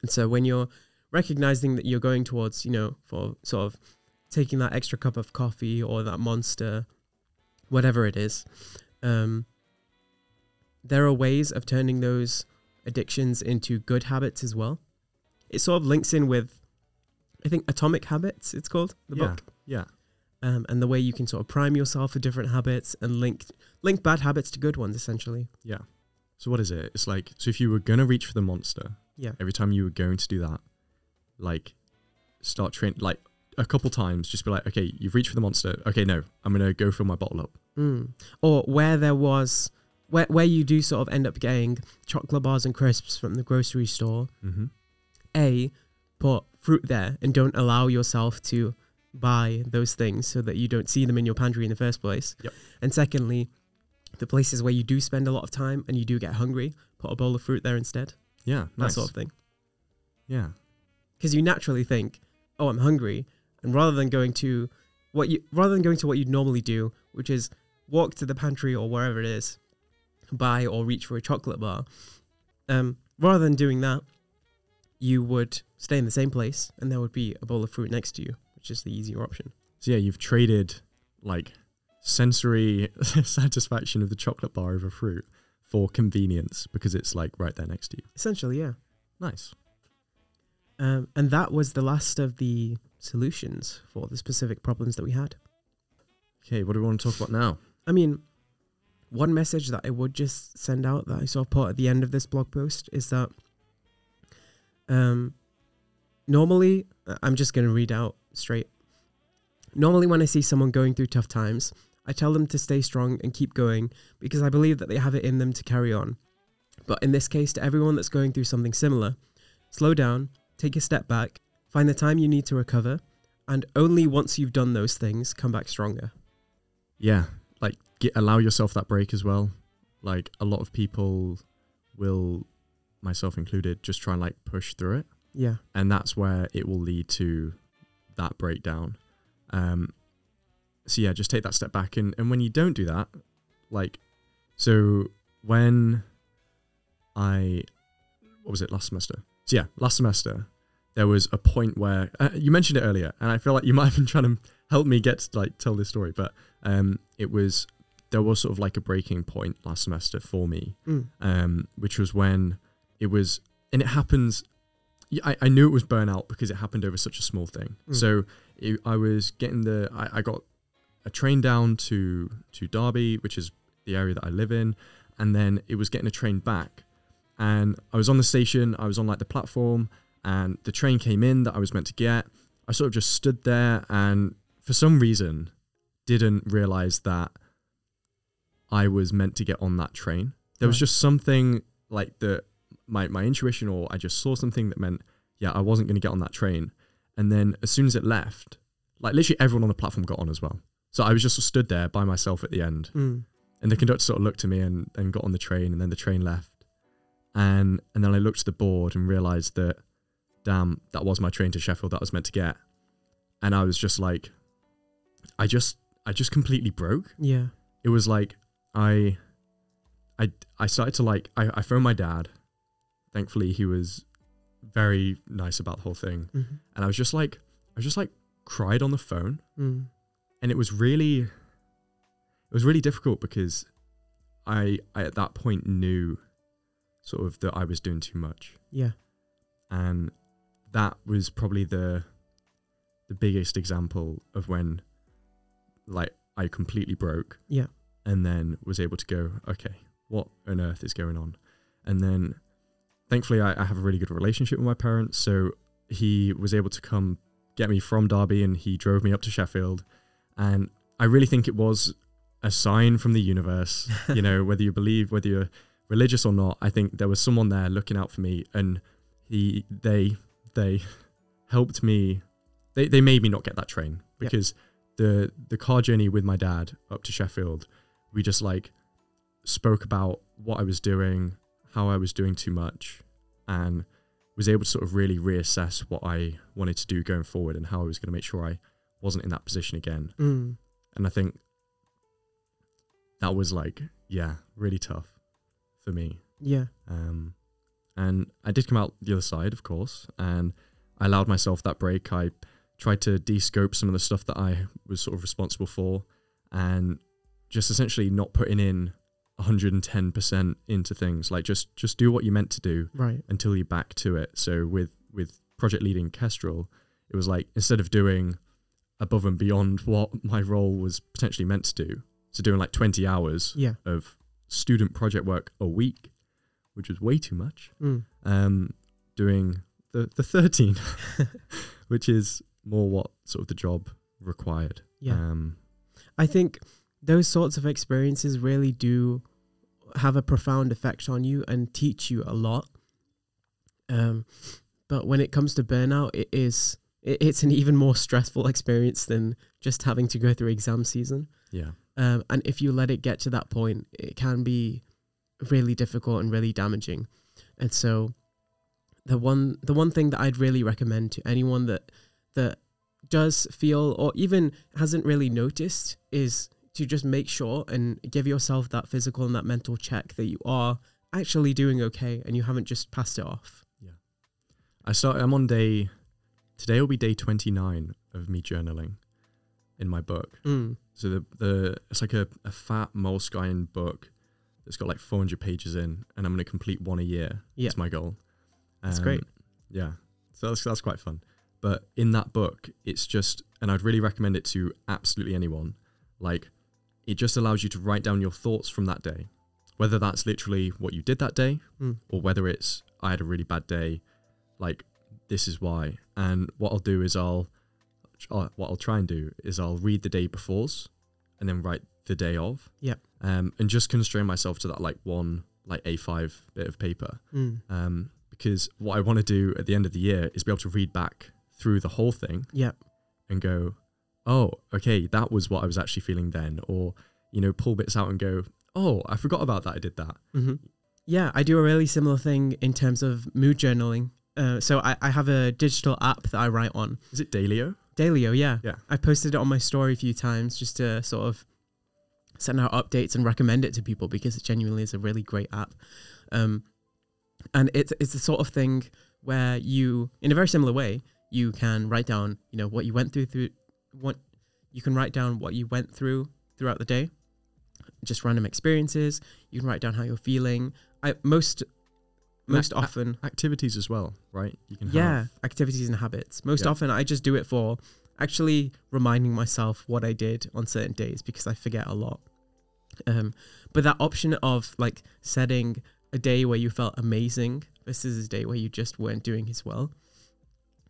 C: And so when you're recognizing that you're going towards, you know, for sort of taking that extra cup of coffee or that monster, whatever it is, um, there are ways of turning those addictions into good habits as well. It sort of links in with I think Atomic Habits, it's called the
B: yeah.
C: book,
B: Yeah.
C: um, and the way you can sort of prime yourself for different habits and link link bad habits to good ones, essentially.
B: Yeah. So what is it? It's like so if you were gonna reach for the monster,
C: Yeah,
B: every time you were going to do that, like start train like a couple times, just be like, okay, you've reached for the monster. Okay, no, I'm gonna go fill my bottle up.
C: mm. or where there was where where you do sort of end up getting chocolate bars and crisps from the grocery store.
B: Mm-hmm.
C: A, put fruit there and don't allow yourself to buy those things so that you don't see them in your pantry in the first place.
B: Yep.
C: And secondly, the places where you do spend a lot of time and you do get hungry, put a bowl of fruit there instead.
B: Yeah.
C: That sort of thing.
B: yeah.
C: Because you naturally think, "Oh, I'm hungry," and rather than going to what you rather than going to what you'd normally do, which is walk to the pantry or wherever it is, buy or reach for a chocolate bar, um, rather than doing that, you would stay in the same place and there would be a bowl of fruit next to you, which is the easier option.
B: So yeah, you've traded like sensory satisfaction of the chocolate bar over fruit for convenience because it's like right there next to you.
C: Essentially, yeah.
B: Nice.
C: Um, and that was the last of the solutions for the specific problems that we had.
B: Okay, what do we want to talk about now?
C: I mean, one message that I would just send out that I sort of put at the end of this blog post is that um, normally, uh, I'm just going to read out straight. Normally, when I see someone going through tough times, I tell them to stay strong and keep going because I believe that they have it in them to carry on. But in this case, to everyone that's going through something similar, slow down, take a step back, find the time you need to recover, and only once you've done those things, come back stronger.
B: Yeah, like get allow yourself that break as well. Like a lot of people will, myself included, just try and like push through it,
C: Yeah.
B: and that's where it will lead to that breakdown. Um, so yeah, just take that step back, and and when you don't do that, like, so when I, what was it last semester? So yeah, last semester there was a point where uh, you mentioned it earlier, and I feel like you might have been trying to help me get to, like tell this story, but um, it was there was sort of like a breaking point last semester for me,
C: Mm.
B: um, which was when it was, and it happens. I, I knew it was burnout because it happened over such a small thing.
C: Mm.
B: So it, I was getting the I, I got a train down to to Derby, which is the area that I live in, and then it was getting a train back. And I was on the station, I was on like the platform, and the train came in that I was meant to get. I sort of just stood there and for some reason didn't realize that I was meant to get on that train. There was just something like the my my intuition or I just saw something that meant yeah, I wasn't going to get on that train. And then as soon as it left, like literally everyone on the platform got on as well. So I was just stood there by myself at the end.
C: Mm.
B: And the conductor sort of looked at me and, and got on the train and then the train left. And and then I looked at the board and realized that damn, that was my train to Sheffield that I was meant to get. And I was just like I just I just completely broke.
C: Yeah.
B: It was like I I I started to like I, I phoned my dad. Thankfully he was very nice about the whole thing.
C: hmm
B: And I was just like I was just like cried on the phone
C: Mm.
B: and it was really it was really difficult because I, I at that point knew sort of that I was doing too much
C: Yeah.
B: and that was probably the the biggest example of when like I completely broke.
C: Yeah.
B: and then was able to go okay what on earth is going on? And then thankfully I, I have a really good relationship with my parents so he was able to come get me from Derby and he drove me up to Sheffield. And I really think it was a sign from the universe you know whether you believe whether you're religious or not I think there was someone there looking out for me and he they they helped me they, they made me not get that train
C: Yep.
B: because the the car journey with my dad up to Sheffield we just like spoke about what I was doing how I was doing too much and was able to sort of really reassess what I wanted to do going forward and how I was going to make sure I wasn't in that position again
C: Mm.
B: and I think that was like yeah really tough for me
C: Yeah.
B: um, and I did come out the other side, of course, and I allowed myself that break. I tried to de-scope some of the stuff that I was sort of responsible for, and just essentially not putting in 110% into things. Like just just do what you meant to do
C: Right.
B: until you're back to it. So with with project leading Kestrel, it was like instead of doing above and beyond what my role was potentially meant to do, so doing like 20 hours
C: Yeah.
B: of student project work a week, which was way too much.
C: Mm.
B: Um, doing the the 13, which is more what sort of the job required.
C: Yeah.
B: Um,
C: I think those sorts of experiences really do have a profound effect on you and teach you a lot. Um, but when it comes to burnout, it is it, it's an even more stressful experience than just having to go through exam season.
B: yeah.
C: Um, and if you let it get to that point, it can be really difficult and really damaging. And so, the one the one thing that I'd really recommend to anyone that that does feel or even hasn't really noticed is to just make sure and give yourself that physical and that mental check that you are actually doing okay and you haven't just passed it off. Yeah.
B: I start. I'm on day. Today will be day 29 of me journaling in my book.
C: Mm.
B: So the the it's like a, a fat Moleskine book that's got like 400 pages in, and I'm going to complete one a year.
C: Yeah.
B: That's my goal.
C: That's great.
B: Yeah, so that's that's quite fun. But in that book, it's just, and I'd really recommend it to absolutely anyone. Like, it just allows you to write down your thoughts from that day, whether that's literally what you did that day,
C: Mm.
B: or whether it's I had a really bad day. Like, this is why. And what I'll do is I'll uh, what I'll try and do is I'll read the day before's and then write the day of.
C: Yep.
B: Um, and just constrain myself to that like one like A5 bit of paper.
C: Mm.
B: Um, because what I want to do at the end of the year is be able to read back through the whole thing
C: Yeah.
B: and go, oh, okay, that was what I was actually feeling then. Or, you know, pull bits out and go, oh, I forgot about that. I did that.
C: hmm Yeah, I do a really similar thing in terms of mood journaling. Uh, so I, I have a digital app that I write on.
B: Is it Daylio?
C: Daylio, yeah.
B: Yeah.
C: I posted it on my story a few times just to sort of send out updates and recommend it to people because it genuinely is a really great app. Um, and it's it's the sort of thing where you, in a very similar way, you can write down, you know, what you went through through what you can write down what you went through throughout the day, just random experiences. You can write down how you're feeling. I most most
B: ac-
C: often,
B: activities as well, right? You can
C: yeah,
B: have
C: activities and habits. Most
B: Yeah.
C: often, I just do it for actually reminding myself what I did on certain days because I forget a lot. Um, but that option of like setting a day where you felt amazing versus a day where you just weren't doing as well,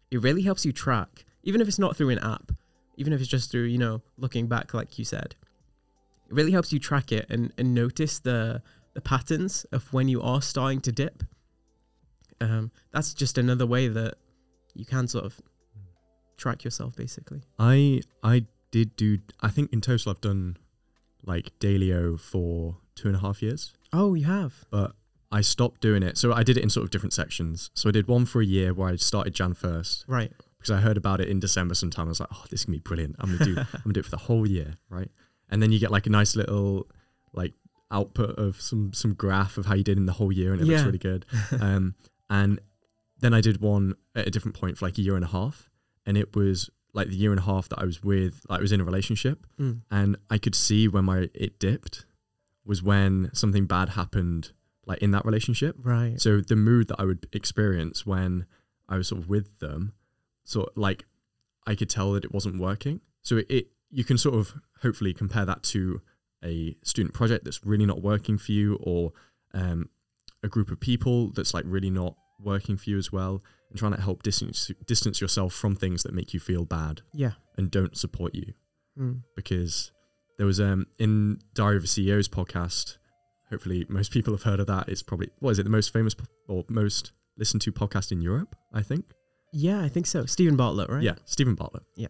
C: it really helps you track, even if it's not through an app, even if it's just through you know looking back, like you said. It really helps you track it and, and notice the the patterns of when you are starting to dip. Um, that's just another way that you can sort of track yourself, basically.
B: I I did do. I think in total I've done like Daylio for two and a half years,
C: Oh, you have.
B: but I stopped doing it. So I did it in sort of different sections. So I did one for a year where I started Jan first
C: Right.
B: because I heard about it in December sometime. I was like, oh, this is gonna be brilliant. I'm gonna do. I'm gonna do it for the whole year, right? And then you get like a nice little like output of some some graph of how you did in the whole year, and it looks really good. um, and then I did one at a different point for like a year and a half, and it was like the year and a half that I was with, like I was in a relationship,
C: Mm.
B: and I could see when my it dipped was when something bad happened, like in that relationship.
C: Right.
B: So the mood that I would experience when I was sort of with them, sort of like I could tell that it wasn't working. So it, it you can sort of hopefully compare that to a student project that's really not working for you, or um, a group of people that's like really not working for you as well, and trying to help distance distance yourself from things that make you feel bad
C: Yeah.
B: and don't support you
C: Mm.
B: because there was um in Diary of a CEO's podcast. Hopefully, most people have heard of that. It's probably what is it the most famous po- or most listened to podcast in Europe? I think.
C: Yeah, I think so. Steven Bartlett, right?
B: Yeah, Steven Bartlett.
C: Yeah.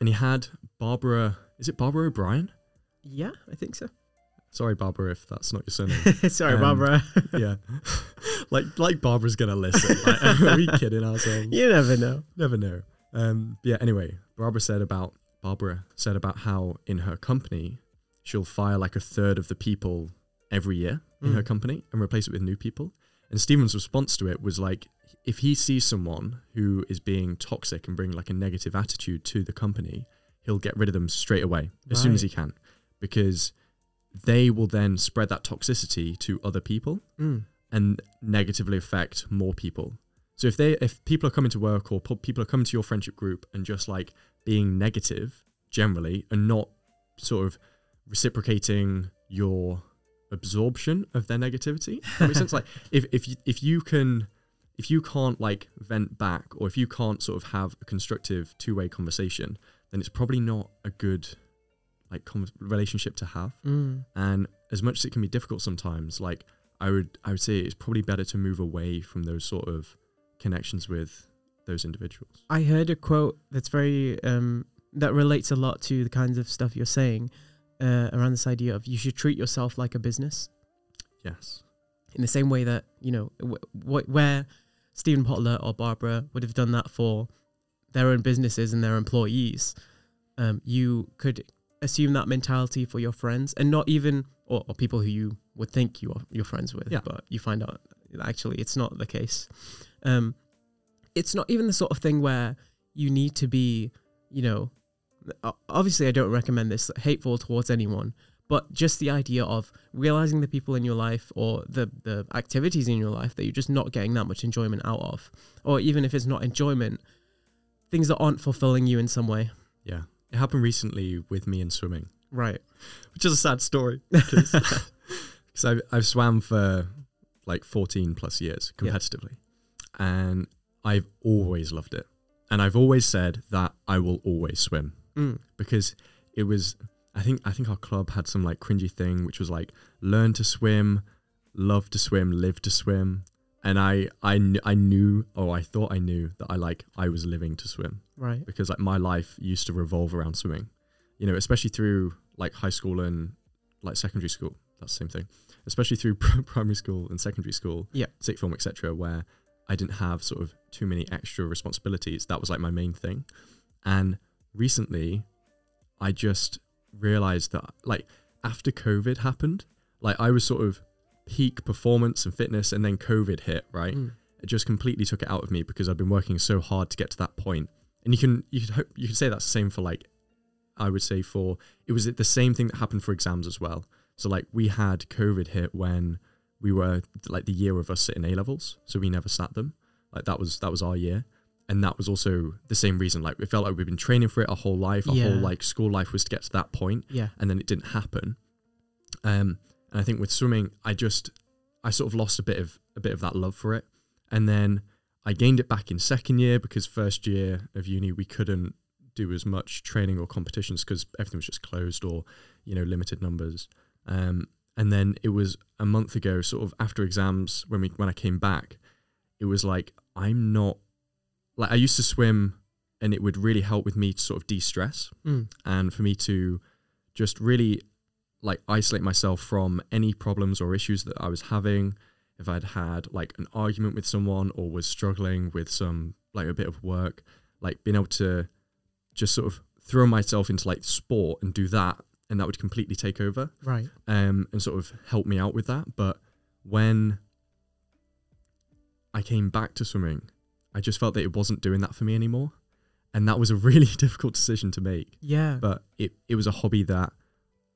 B: and he had Barbara. Is it Barbara O'Brien?
C: Yeah, I think so.
B: Sorry, Barbara, if that's not your surname.
C: Sorry,
B: Um,
C: Barbara.
B: yeah, like like Barbara's gonna listen. Like, are we kidding ourselves?
C: you never know.
B: Never know. Um, yeah. Anyway, Barbara said about Barbara said about how in her company she'll fire like a third of the people every year in her
C: Mm.
B: company and replace it with new people. And Steven's response to it was like, if he sees someone who is being toxic and bringing like a negative attitude to the company, he'll get rid of them straight away as soon as he can, because they will then spread that toxicity to other people
C: Mm.
B: and negatively affect more people. So if they if people are coming to work or people are coming to your friendship group and just like being negative generally and not sort of reciprocating your absorption of their negativity, that makes sense. Like if if you, if you can if you can't like vent back or if you can't sort of have a constructive two way conversation, then it's probably not a good like con relationship to have.
C: Mm.
B: And as much as it can be difficult sometimes, like I would I would say it's probably better to move away from those sort of connections with those individuals.
C: I heard a quote that's very um, that relates a lot to the kinds of stuff you're saying uh, around this idea of you should treat yourself like a business
B: Yes.
C: in the same way that you know w- w- where Stephen Potler or Barbara would have done that for their own businesses and their employees. Um, you could assume that mentality for your friends and not even or, or people who you would think you are you're friends with,
B: Yeah.
C: but you find out actually it's not the case. Um, it's not even the sort of thing where you need to be, you know, obviously I don't recommend this hateful towards anyone, but just the idea of realizing the people in your life or the the activities in your life that you're just not getting that much enjoyment out of, or even if it's not enjoyment, things that aren't fulfilling you in some way.
B: Yeah. It happened recently with me in swimming,
C: Right.
B: which is a sad story because I've, I've swam for like 14 plus years
C: Yeah.
B: competitively and I've always loved it. And I've always said that I will always swim.
C: Mm.
B: because it was I think I think our club had some like cringy thing which was like learn to swim, love to swim, live to swim. And I I kn- I knew or I thought I knew that I like I was living to swim
C: Right.
B: because like my life used to revolve around swimming. You know, especially through like high school and like secondary school. That's the same thing. Especially through primary school and secondary school,
C: Yeah.
B: sixth form, etc., where I didn't have sort of too many extra responsibilities. That was like my main thing. And recently, I just realized that like after COVID happened, like I was sort of peak performance and fitness, and then COVID hit, right?
C: Mm.
B: it just completely took it out of me because I've been working so hard to get to that point. And you can you could hope you could say that's the same for like I would say for it was the same thing that happened for exams as well. So like we had COVID hit when we were like the year of us sitting A levels, so we never sat them. Like that was that was our year, and that was also the same reason. Like we felt like we've been training for it our whole life. Our whole like school life was to get to that point,
C: Yeah.
B: and then it didn't happen. Um, and I think with swimming, I just I sort of lost a bit of a bit of that love for it, and then I gained it back in second year because first year of uni we couldn't do as much training or competitions because everything was just closed or you know limited numbers. Um, and then it was a month ago, sort of after exams when we when I came back, it was like I'm not like I used to swim, and it would really help with me to sort of de-stress
C: Mm.
B: and for me to just really like isolate myself from any problems or issues that I was having. If I'd had like an argument with someone or was struggling with some like a bit of work, like being able to just sort of throw myself into like sport and do that, and that would completely take over
C: Right.
B: um, and sort of help me out with that. But when I came back to swimming, I just felt that it wasn't doing that for me anymore. And that was a really difficult decision to make.
C: Yeah.
B: But it, it was a hobby that,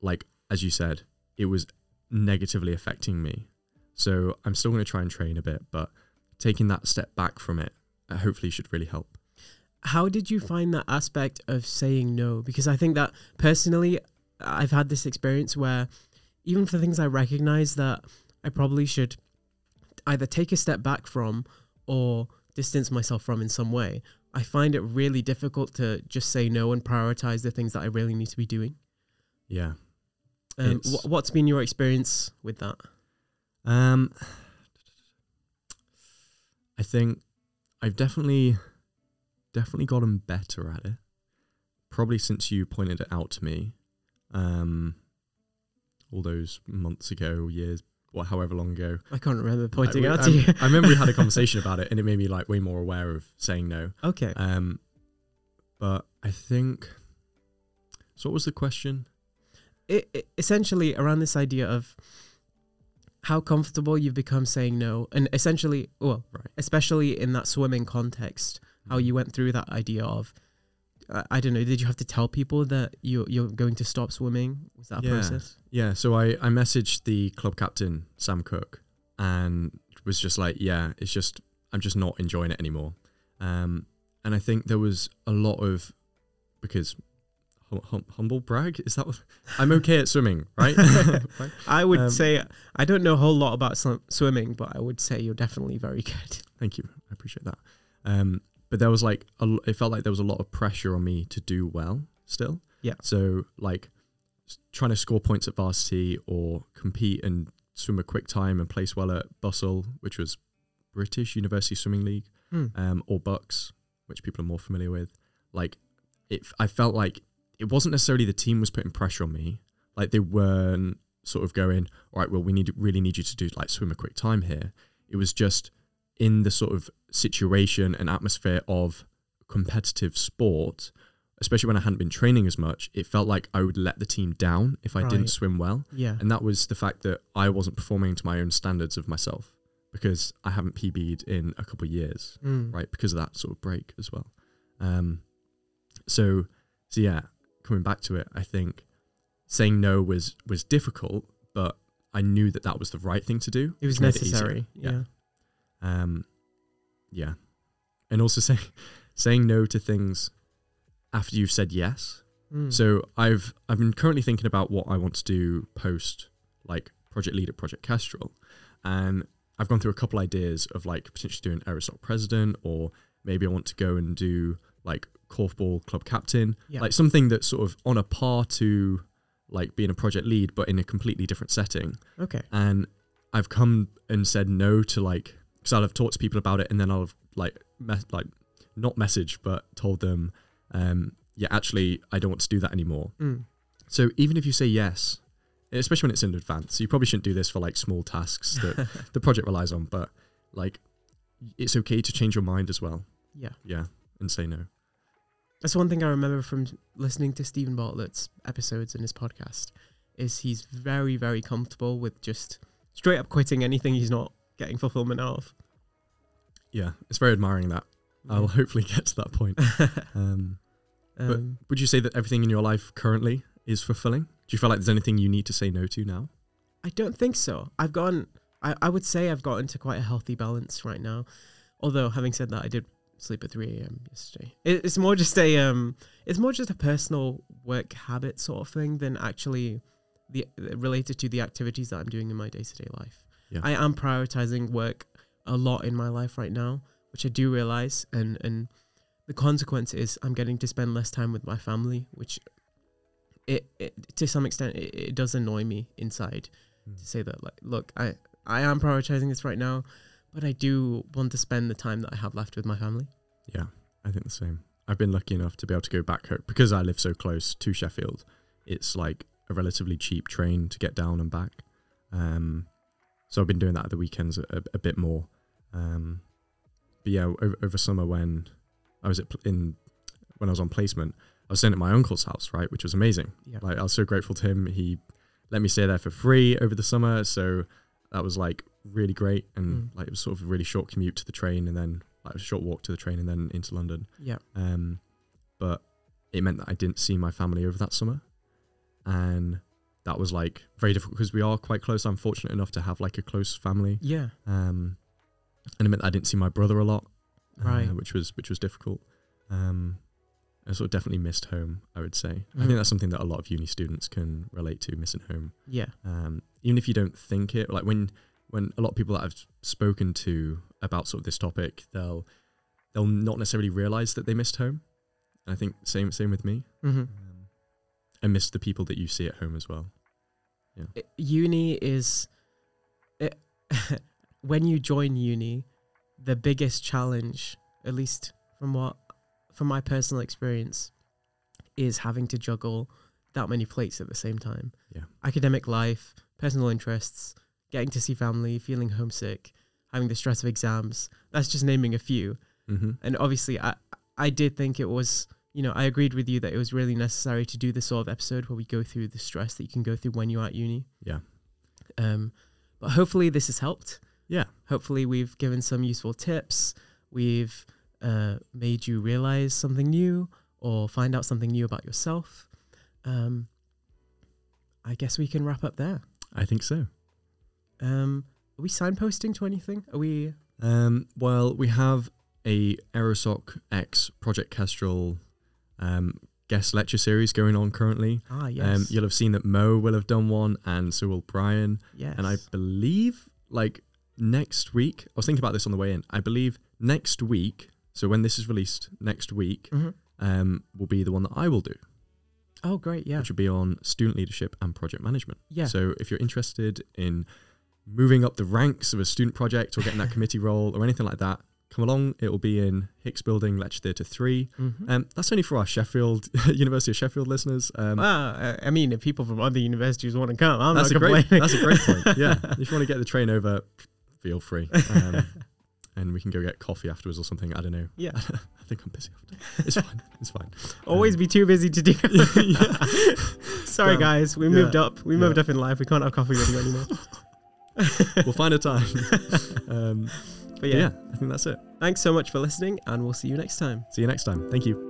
B: like, as you said, it was negatively affecting me. So I'm still going to try and train a bit, but taking that step back from it uh, hopefully should really help.
C: How did you find that aspect of saying no? Because I think that personally, I've had this experience where even for things I recognize that I probably should either take a step back from or distance myself from in some way, I find it really difficult to just say no and prioritize the things that I really need to be doing.
B: Yeah.
C: Um, wh- what's been your experience with that?
B: Um, I think I've definitely, definitely gotten better at it. Probably since you pointed it out to me, um, all those months ago, years, or however long ago.
C: I can't remember pointing
B: I,
C: out
B: I,
C: to you.
B: I remember we had a conversation about it, and it made me like way more aware of saying no.
C: okay.
B: Um, but I think. So, what was the question?
C: it, it essentially around this idea of how comfortable you've become saying no and essentially well
B: Right.
C: especially in that swimming context how you went through that idea of uh, i don't know did you have to tell people that you you're going to stop swimming was that a
B: Yeah.
C: process
B: Yeah, so I, I messaged the club captain, Sam Cook, and was just like, yeah, it's just, I'm just not enjoying it anymore. Um, and I think there was a lot of, because hum, hum, humble brag, is that what, I'm okay at swimming, right?
C: I would
B: Um,
C: say i don't know a whole lot about sw- swimming but i would say you're definitely very good
B: Thank you. I appreciate that. Um, but there was like, a, it felt like there was a lot of pressure on me to do well still.
C: Yeah.
B: So like trying to score points at varsity or compete and swim a quick time and place well at BUSL, which was British University Swimming League,
C: Hmm.
B: um, or BUCS, which people are more familiar with. Like it, I felt like it wasn't necessarily the team was putting pressure on me. Like they weren't sort of going, all right, well, we need really need you to do like swim a quick time here. It was just in the sort of situation and atmosphere of competitive sport, especially when I hadn't been training as much, it felt like I would let the team down if I
C: Right.
B: didn't swim well.
C: yeah
B: And that was the fact that I wasn't performing to my own standards of myself because I haven't PB'd in a couple of years,
C: Mm.
B: right? Because of that sort of break as well. Um, so, so yeah, coming back to it, I think saying no was was difficult, but I knew that that was the right thing to do.
C: it was
B: which made easier.
C: necessary
B: Yeah.
C: yeah
B: Um, yeah, and also saying saying no to things after you've said yes.
C: Mm.
B: So I've I've been currently thinking about what I want to do post like project lead at Project Kestrel, and I've gone through a couple ideas of like potentially doing Aerosoc president, or maybe I want to go and do like korfball club captain,
C: Yeah.
B: like something that's sort of on a par to like being a project lead, but in a completely different setting.
C: Okay.
B: And I've come and said no to like because I'll have talked to people about it and then I'll have like me- like not message but told them um yeah actually I don't want to do that anymore.
C: Mm.
B: so even if you say yes especially when it's in advance you probably shouldn't do this for like small tasks that the project relies on but like it's okay to change your mind as well.
C: Yeah.
B: Yeah and say no
C: That's one thing I remember from listening to Steven Bartlett's episodes in his podcast is he's very, very comfortable with just straight up quitting anything he's not getting fulfillment out of.
B: yeah it's very admiring that I'll hopefully get to that point um
C: um,
B: would you say that everything in your life currently is fulfilling do you feel like there's anything you need to say no to now
C: I don't think so. I've gotten I, I would say I've gotten to quite a healthy balance right now. Although having said that, I did sleep at 3 a.m. yesterday. It, it's more just a um, it's more just a personal work habit sort of thing than actually the related to the activities that I'm doing in my day to day life.
B: Yeah.
C: I am prioritizing work a lot in my life right now, which I do realize, and and the consequence is I'm getting to spend less time with my family, which it, it to some extent it, it does annoy me inside
B: Mm.
C: to say that like look I I am prioritizing this right now, but I do want to spend the time that I have left with my family.
B: Yeah, I think the same. I've been lucky enough to be able to go back home because I live so close to Sheffield. It's like a relatively cheap train to get down and back. Um, so I've been doing that at the weekends a, a, bit more. Um, but yeah, over, over summer when I was at pl- in when I was on placement, I was staying at my uncle's house, right, which was amazing.
C: Yeah.
B: Like I was so grateful to him. He let me stay there for free over the summer, so that was like really great. And
C: Mm.
B: like it was sort of a really short commute to the train, and then like a short walk to the train, and then into London.
C: Yeah.
B: Um, but it meant that I didn't see my family over that summer, and that was like very difficult because we are quite close. I'm fortunate enough to have like a close family,
C: Yeah.
B: um, and it meant I didn't see my brother a lot, uh,
C: Right.
B: which was which was difficult. Um, I sort of definitely missed home. I would say. I
C: Mm.
B: think that's something that a lot of uni students can relate to, missing home.
C: Yeah.
B: Um, even if you don't think it, like when when a lot of people that I've spoken to about sort of this topic, they'll they'll not necessarily realize that they missed home. And I think same same with me.
C: Mm-hmm.
B: Um, I miss the people that you see at home as well.
C: I- uni is it, when you join uni the biggest challenge at least from what from my personal experience is having to juggle that many plates at the same time
B: Yeah.
C: academic life personal interests getting to see family feeling homesick having the stress of exams that's just naming a few
B: Mm-hmm.
C: and obviously I I did think it was you know I agreed with you that it was really necessary to do this sort of episode where we go through the stress that you can go through when you're at uni.
B: Yeah.
C: Um, but hopefully this has helped.
B: Yeah.
C: Hopefully we've given some useful tips. We've uh, made you realize something new or find out something new about yourself. Um, I guess we can wrap up there.
B: I think so.
C: Um, are we signposting to anything? Are we?
B: Um, well, we have a Aerosoc X Project Kestrel um, guest lecture series going on currently.
C: Ah, yes.
B: Um, you'll have seen that Mo will have done one, and so will Brian.
C: yes.
B: And I believe like next week, I was thinking about this on the way in. I believe next week, so when this is released next week,
C: Mhm.
B: um, will be the one that I will do,
C: Oh, great. Yeah.
B: which will be on student leadership and project management.
C: Yeah.
B: So if you're interested in moving up the ranks of a student project or getting that committee role or anything like that, come along. It will be in Hicks Building, Lecture Theatre 3.
C: Mhm.
B: Um, that's only for our Sheffield, University of Sheffield listeners. Um,
C: Well, I mean, if people from other universities want to come, I'm
B: that's, a
C: not
B: great, that's a great point. Yeah. if you want to get the train over, feel free. Um, and we can go get coffee afterwards or something. I don't know.
C: Yeah.
B: I think I'm busy after. It's fine. It's fine.
C: Always be too busy to do. Sorry,
B: Um,
C: guys. We
B: yeah.
C: moved up. We moved
B: Yeah.
C: up in life. We can't have coffee with you anymore.
B: We'll find a time. Um,
C: But
B: but
C: yeah,
B: yeah, I think that's it.
C: thanks so much for listening, and we'll see you next time.
B: See you next time. Thank you.